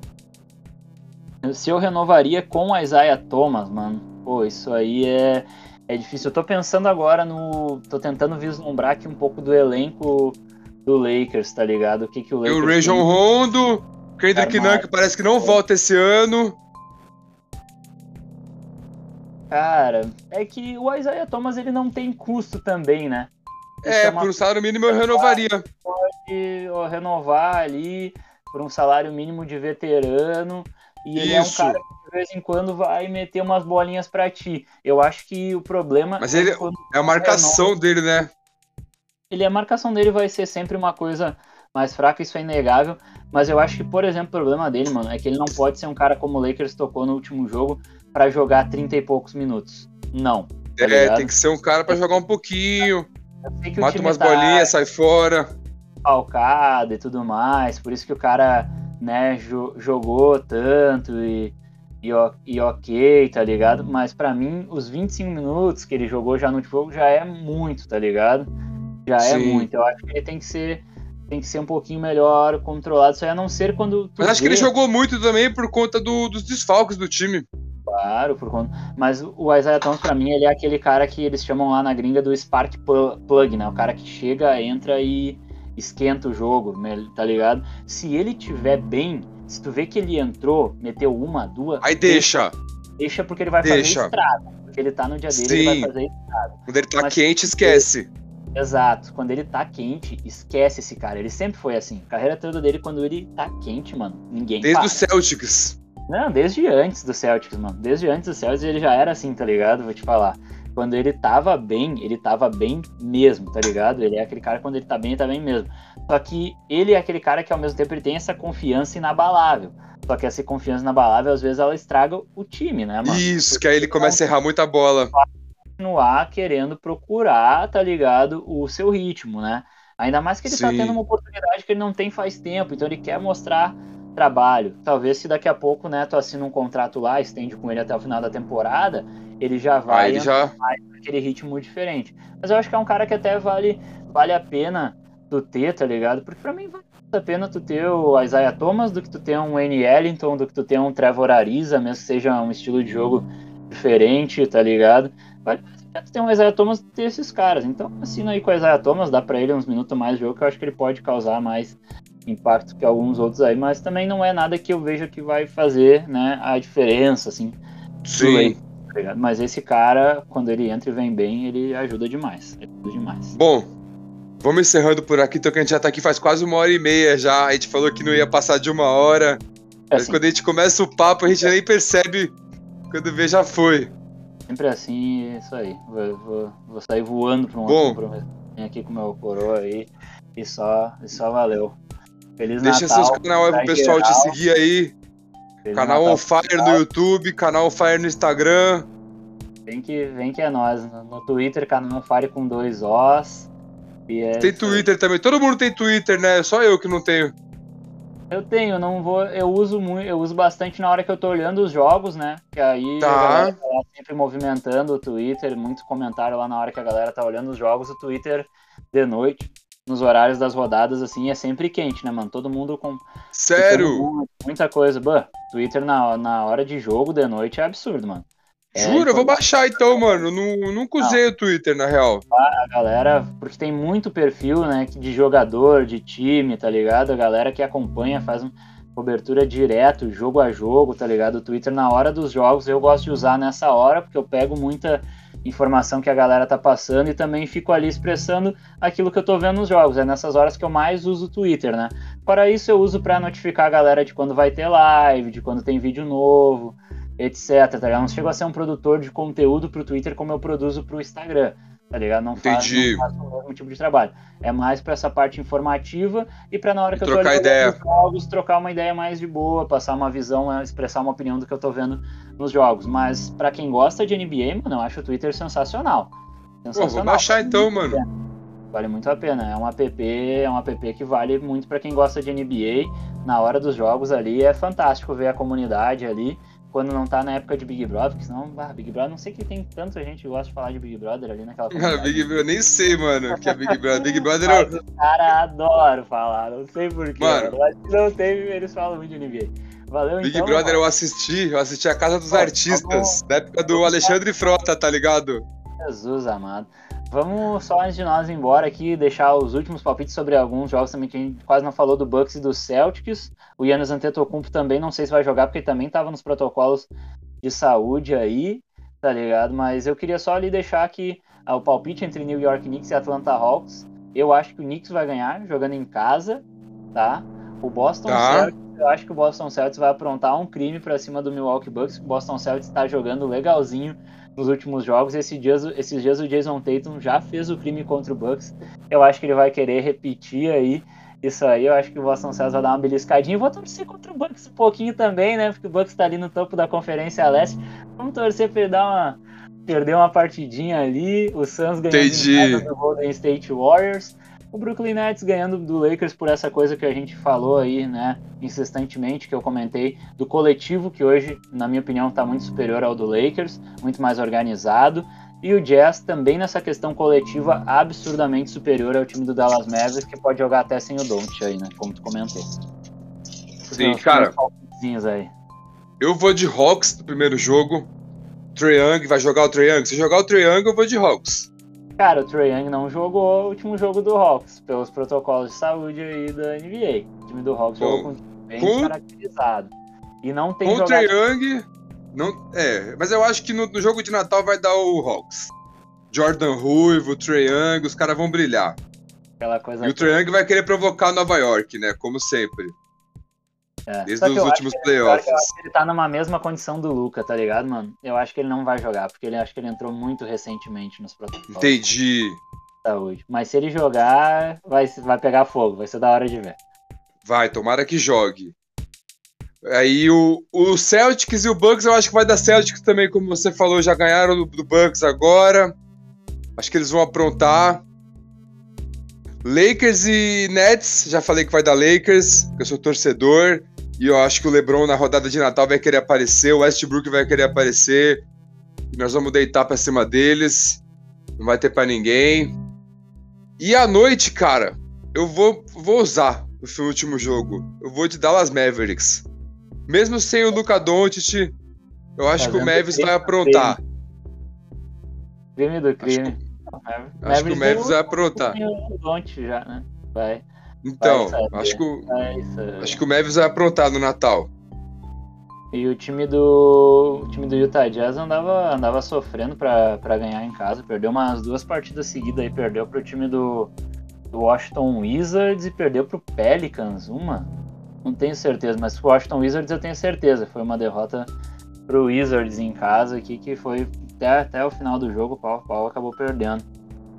Se eu renovaria com a Isaiah Thomas, mano. Pô, isso aí é, é difícil. Eu tô pensando agora no. tô tentando vislumbrar aqui um pouco do elenco do Lakers, tá ligado? O que, que o Lakers. E o Region Rondo. Kendrick Nunn, que parece que não volta esse ano. Cara, é que o Isaiah Thomas ele não tem custo também, né? é, é uma... por um salário mínimo eu renovaria. Pode renovar ali por um salário mínimo de veterano. E ele Isso. é um cara que de vez em quando vai meter umas bolinhas para ti. Eu acho que o problema. Mas ele é a marcação dele, né? Ele a marcação dele vai ser sempre uma coisa mais fraca, isso é inegável. Mas eu acho que, por exemplo, o problema dele, mano, é que ele não pode ser um cara como o Lakers tocou no último jogo para jogar 30 e poucos minutos. Não. Tá é, tem que ser um cara para jogar um pouquinho. Mata umas tá bolinhas, sai fora. Falcado e tudo mais. Por isso que o cara, né, jo jogou tanto e, e, e, ok, tá ligado? Mas para mim, os 25 minutos que ele jogou já no jogo já é muito, tá ligado? Já é Sim. é muito. Eu acho que ele tem que ser tem que ser um pouquinho melhor controlado. Aí a não ser quando. Mas acho vê... que ele jogou muito também por conta do, dos desfalques do time. Claro, por conta. Mas o Isaiah Thomas, pra mim, ele é aquele cara que eles chamam lá na gringa do Spark Plug, né? O cara que chega, entra e esquenta o jogo, tá ligado? Se ele tiver bem, se tu vê que ele entrou, meteu uma, duas. Aí deixa. Deixa porque ele vai deixa. fazer estrada. Porque ele tá no dia dele, Sim. ele vai fazer estrada. Quando ele tá Mas, quente, esquece. Exato. Quando ele tá quente, esquece esse cara. Ele sempre foi assim. A carreira toda dele, quando ele tá quente, mano, ninguém Desde o Celtics. Não, desde antes do Celtics, mano. Desde antes do Celtics ele já era assim, tá ligado? Vou te falar. Quando ele tava bem, ele tava bem mesmo, tá ligado? Ele é aquele cara quando ele tá bem, ele tá bem mesmo. Só que ele é aquele cara que ao mesmo tempo ele tem essa confiança inabalável. Só que essa confiança inabalável, às vezes, ela estraga o time, né, mano? Isso, Porque que aí ele começa a errar muita bola continuar querendo procurar, tá ligado, o seu ritmo, né? Ainda mais que ele tá Sim. tá tendo uma oportunidade que ele não tem faz tempo, então ele quer mostrar trabalho. Talvez se daqui a pouco, né, tu assina um contrato lá, estende com ele até o final da temporada, ele já vai ele já... mais aquele ritmo diferente. Mas eu acho que é um cara que até vale, vale a pena tu ter, tá ligado? Porque pra mim vale a pena tu ter o Isaiah Thomas do que tu ter um N. Ellington, do que tu ter um Trevor Ariza, mesmo que seja um estilo de jogo diferente, tá ligado? Vale tem um Isaiah Thomas ter esses caras. Então, assina aí com o Isaiah Thomas, dá pra ele uns minutos mais de jogo, que eu acho que ele pode causar mais impacto que alguns outros aí, mas também não é nada que eu veja que vai fazer, né, a diferença, assim. Sim. Tá mas esse cara, quando ele entra e vem bem, ele ajuda demais. Ajuda demais. Bom, vamos encerrando por aqui, então que a gente já tá aqui faz quase uma hora e meia já. A gente falou que não ia passar de uma hora. É mas assim. quando a gente começa o papo, a gente nem percebe. Quando vê, já foi. Sempre assim, isso aí. Vou, vou, vou sair voando para um Bom, outro Vem aqui com o meu coroa aí. E só, e só valeu. Feliz Deixa Natal. seus canal aí pro pessoal geral. te seguir aí. Feliz canal Natal On Fire no YouTube, canal On Fire no Instagram. Vem que, vem que é nós. No Twitter, canal On Fire com dois Os. É tem Twitter aí. também. Todo mundo tem Twitter, né? Só eu que não tenho. Eu tenho, não vou. Eu uso muito, eu uso bastante na hora que eu tô olhando os jogos, né? Que aí tá. a galera tá sempre movimentando o Twitter, muito comentário lá na hora que a galera tá olhando os jogos, o Twitter de noite, nos horários das rodadas, assim, é sempre quente, né, mano? Todo mundo com. Sério? muita coisa. Bah, Twitter na, na hora de jogo de noite é absurdo, mano. É, Jura? Eu vou baixar então, mano. Não, nunca usei não. o Twitter, na real. A galera, porque tem muito perfil, né, de jogador, de time, tá ligado? A galera que acompanha, faz uma cobertura direto, jogo a jogo, tá ligado? O Twitter na hora dos jogos eu gosto de usar nessa hora, porque eu pego muita informação que a galera tá passando e também fico ali expressando aquilo que eu tô vendo nos jogos. É nessas horas que eu mais uso o Twitter, né? Para isso eu uso para notificar a galera de quando vai ter live, de quando tem vídeo novo etc. Tá ligado? Não chego a ser um produtor de conteúdo pro Twitter como eu produzo pro Instagram. Tá ligado? Não faço, não faço o mesmo tipo de trabalho. É mais para essa parte informativa e para na hora que eu tô ideia. jogos, trocar uma ideia mais de boa, passar uma visão, expressar uma opinião do que eu tô vendo nos jogos. Mas para quem gosta de NBA, mano, eu acho o Twitter sensacional. sensacional. Pô, vou baixar então, mano. Vale muito a pena. É um app, é um app que vale muito para quem gosta de NBA. Na hora dos jogos ali é fantástico ver a comunidade ali quando não tá na época de Big Brother, porque senão, ah, Big Brother, não sei que tem tanta gente que gosta de falar de Big Brother ali naquela Cara, Big Brother, eu nem sei, mano, que é Big Brother. Big Brother é. Os caras adoram falar, não sei porquê. Mano, mas não tem, eles falam muito de NBA. Valeu, Big então, Brother mano. eu assisti, eu assisti a Casa dos Artistas, da época do Alexandre Frota, tá ligado? Jesus amado. Vamos só antes de nós ir embora aqui, deixar os últimos palpites sobre alguns jogos também que a gente quase não falou do Bucks e do Celtics. O Yannis Antetokounmpo também, não sei se vai jogar porque também estava nos protocolos de saúde aí, tá ligado? Mas eu queria só ali deixar aqui ah, o palpite entre New York Knicks e Atlanta Hawks. Eu acho que o Knicks vai ganhar jogando em casa, tá? O Boston tá. Celtics eu acho que o Boston Celtics vai aprontar um crime pra cima do Milwaukee Bucks. O Boston Celtics tá jogando legalzinho nos últimos jogos. Esse dias, esses dias o Jason Tatum já fez o crime contra o Bucks. Eu acho que ele vai querer repetir aí isso aí. Eu acho que o Boston Celtics vai dar uma beliscadinha. Vou torcer contra o Bucks um pouquinho também, né? Porque o Bucks tá ali no topo da Conferência Leste. Vamos torcer pra ele dar uma perder uma partidinha ali, o Suns ganhando do Golden State Warriors, o Brooklyn Nets ganhando do Lakers por essa coisa que a gente falou aí, né, insistentemente, que eu comentei, do coletivo que hoje, na minha opinião, está muito superior ao do Lakers, muito mais organizado, e o Jazz também nessa questão coletiva absurdamente superior ao time do Dallas Mavericks, que pode jogar até sem o Don't aí, né, como tu comentou. Sim, cara. Aí. Eu vou de Hawks no primeiro jogo, Trae Young vai jogar o Trae Young? Se jogar o Trae Young, eu vou de Hawks. Cara, o Trae Young não jogou o último jogo do Hawks, pelos protocolos de saúde aí da NBA. O time do Hawks jogou com bem com... caracterizado. E não tem Com o Trae Young, não, é, mas eu acho que no, no, jogo de Natal vai dar o Hawks. Jordan Ruivo, Trae Young, os caras vão brilhar. Aquela coisa e o Trae Young vai querer provocar Nova York, né? Como sempre. É. Desde os últimos que, playoffs. Eu acho que ele tá numa mesma condição do Luca, tá ligado, mano? Eu acho que ele não vai jogar, porque ele acho que ele entrou muito recentemente nos protocolos. Entendi. Saúde. Mas se ele jogar, vai, vai pegar fogo, vai ser da hora de ver. Vai, tomara que jogue. Aí o, o Celtics e o Bucks, eu acho que vai dar Celtics também, como você falou, já ganharam do, do Bucks agora. Acho que eles vão aprontar. Lakers e Nets, já falei que vai dar Lakers, que eu sou torcedor. E eu acho que o LeBron na rodada de Natal vai querer aparecer, o Westbrook vai querer aparecer. E nós vamos deitar pra cima deles. Não vai ter para ninguém. E à noite, cara, eu vou, vou usar no último jogo. Eu vou de Dallas Mavericks. Mesmo sem o Luca Doncic, eu acho tá que o Mavis vai aprontar. Crime do crime. Acho, acho que o Mavis vai aprontar. O já, né? Vai. Então, acho que, o, acho que o Mavis vai aprontar no Natal. E o time do o time do Utah Jazz andava, andava sofrendo para ganhar em casa. Perdeu umas duas partidas seguidas aí. Perdeu pro time do, do Washington Wizards e perdeu pro Pelicans. Uma? Não tenho certeza, mas pro Washington Wizards eu tenho certeza. Foi uma derrota pro Wizards em casa aqui que foi até, até o final do jogo. O Pau, Pau acabou perdendo.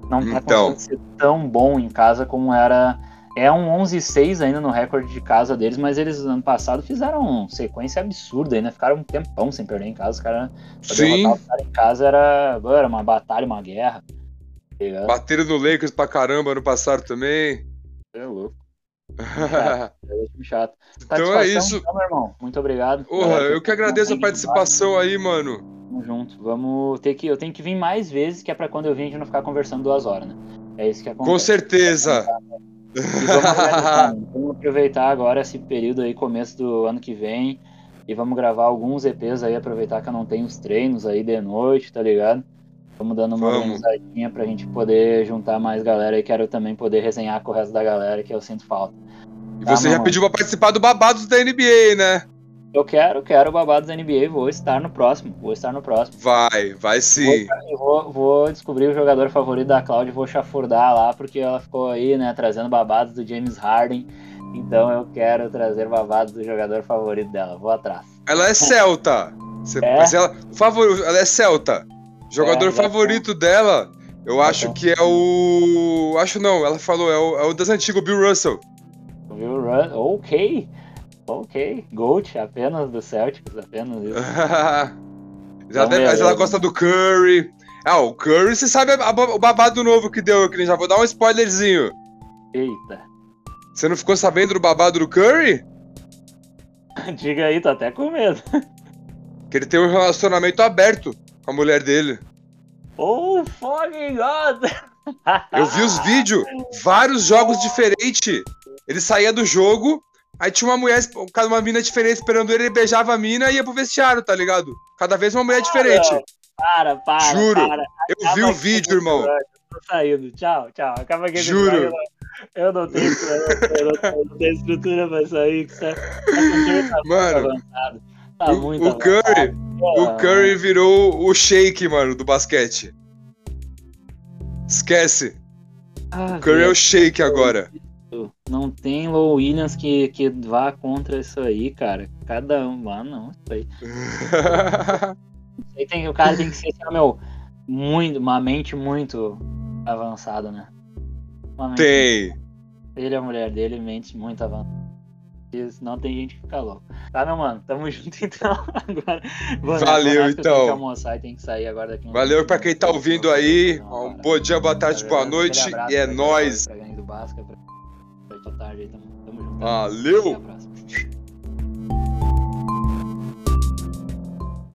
Não tá então. ser tão bom em casa como era é um 11-6 ainda no recorde de casa deles, mas eles ano passado fizeram uma sequência absurda ainda, ficaram um tempão sem perder em casa. Os caras Sim. o cara em casa era, era uma batalha, uma guerra. Tá Bateram no Lakers pra caramba ano passado também. É louco. chato, é chato. Então é isso. Então, meu irmão. Muito obrigado. Porra, eu que agradeço a participação aí, mano. Tamo junto. Vamos ter que. Eu tenho que vir mais vezes, que é pra quando eu vir a gente não ficar conversando duas horas, né? É isso que acontece. Com certeza. Vamos, vamos, aproveitar agora esse período aí, começo do ano que vem, e vamos gravar alguns EPs aí, aproveitar que eu não tenho os treinos aí de noite, tá ligado? Vamos dando uma vamos. organizadinha pra gente poder juntar mais galera e quero também poder resenhar com o resto da galera que eu sinto falta. E tá, você já pediu pra participar do Babados da NBA, né? Eu quero, quero babados da NBA, vou estar no próximo, vou estar no próximo. Vai, vai sim. Vou, vou, vou descobrir o jogador favorito da Cláudia, vou chafurdar lá, porque ela ficou aí, né, trazendo babados do James Harden. Então eu quero trazer babados do jogador favorito dela, vou atrás. Ela é celta. Você, é? Mas ela, favor, ela é celta. Jogador é, favorito é. dela, eu acho então. que é o. Acho não, ela falou, é o, é o das antigas, Bill Russell. Bill Russell, ok. Ok, Gold, apenas do Celtics, apenas isso. já deve, mas ela gosta do Curry. Ah, o Curry, você sabe a, a, o babado novo que deu, que já vou dar um spoilerzinho. Eita. Você não ficou sabendo do babado do Curry? Diga aí, tô até com medo. Que ele tem um relacionamento aberto com a mulher dele. Oh, fucking God! Eu vi os vídeos, vários jogos diferentes. Ele saía do jogo, Aí tinha uma mulher, uma mina diferente esperando ele, ele beijava a mina e ia pro vestiário, tá ligado? Cada vez uma mulher diferente. Para, para. Juro. Para. Eu vi o vídeo, irmão. Tô saindo. Tchau, tchau. Acaba aqui Juro. Eu não tenho, eu não, eu não tenho estrutura pra sair. Que tá, tá mano, tá o, o Curry, o Curry virou o shake, mano, do basquete. Esquece. Ah, o Curry é o shake agora. Não tem Low Williams que, que vá contra isso aí, cara. Cada um. Ah, não, isso aí. aí tem, o cara tem que ser, meu, muito, uma mente muito avançada, né? Mente, tem. Ele e a mulher dele, mente muito avançada. Senão tem gente que fica louco. Tá, meu mano? Tamo junto então. Agora, Valeu, então. Tem que almoçar e tem que sair agora daqui Valeu pra quem tá ouvindo aí. Um bom dia, boa tarde, boa noite. E é nóis direita. Então. Tamo junto. Valeu!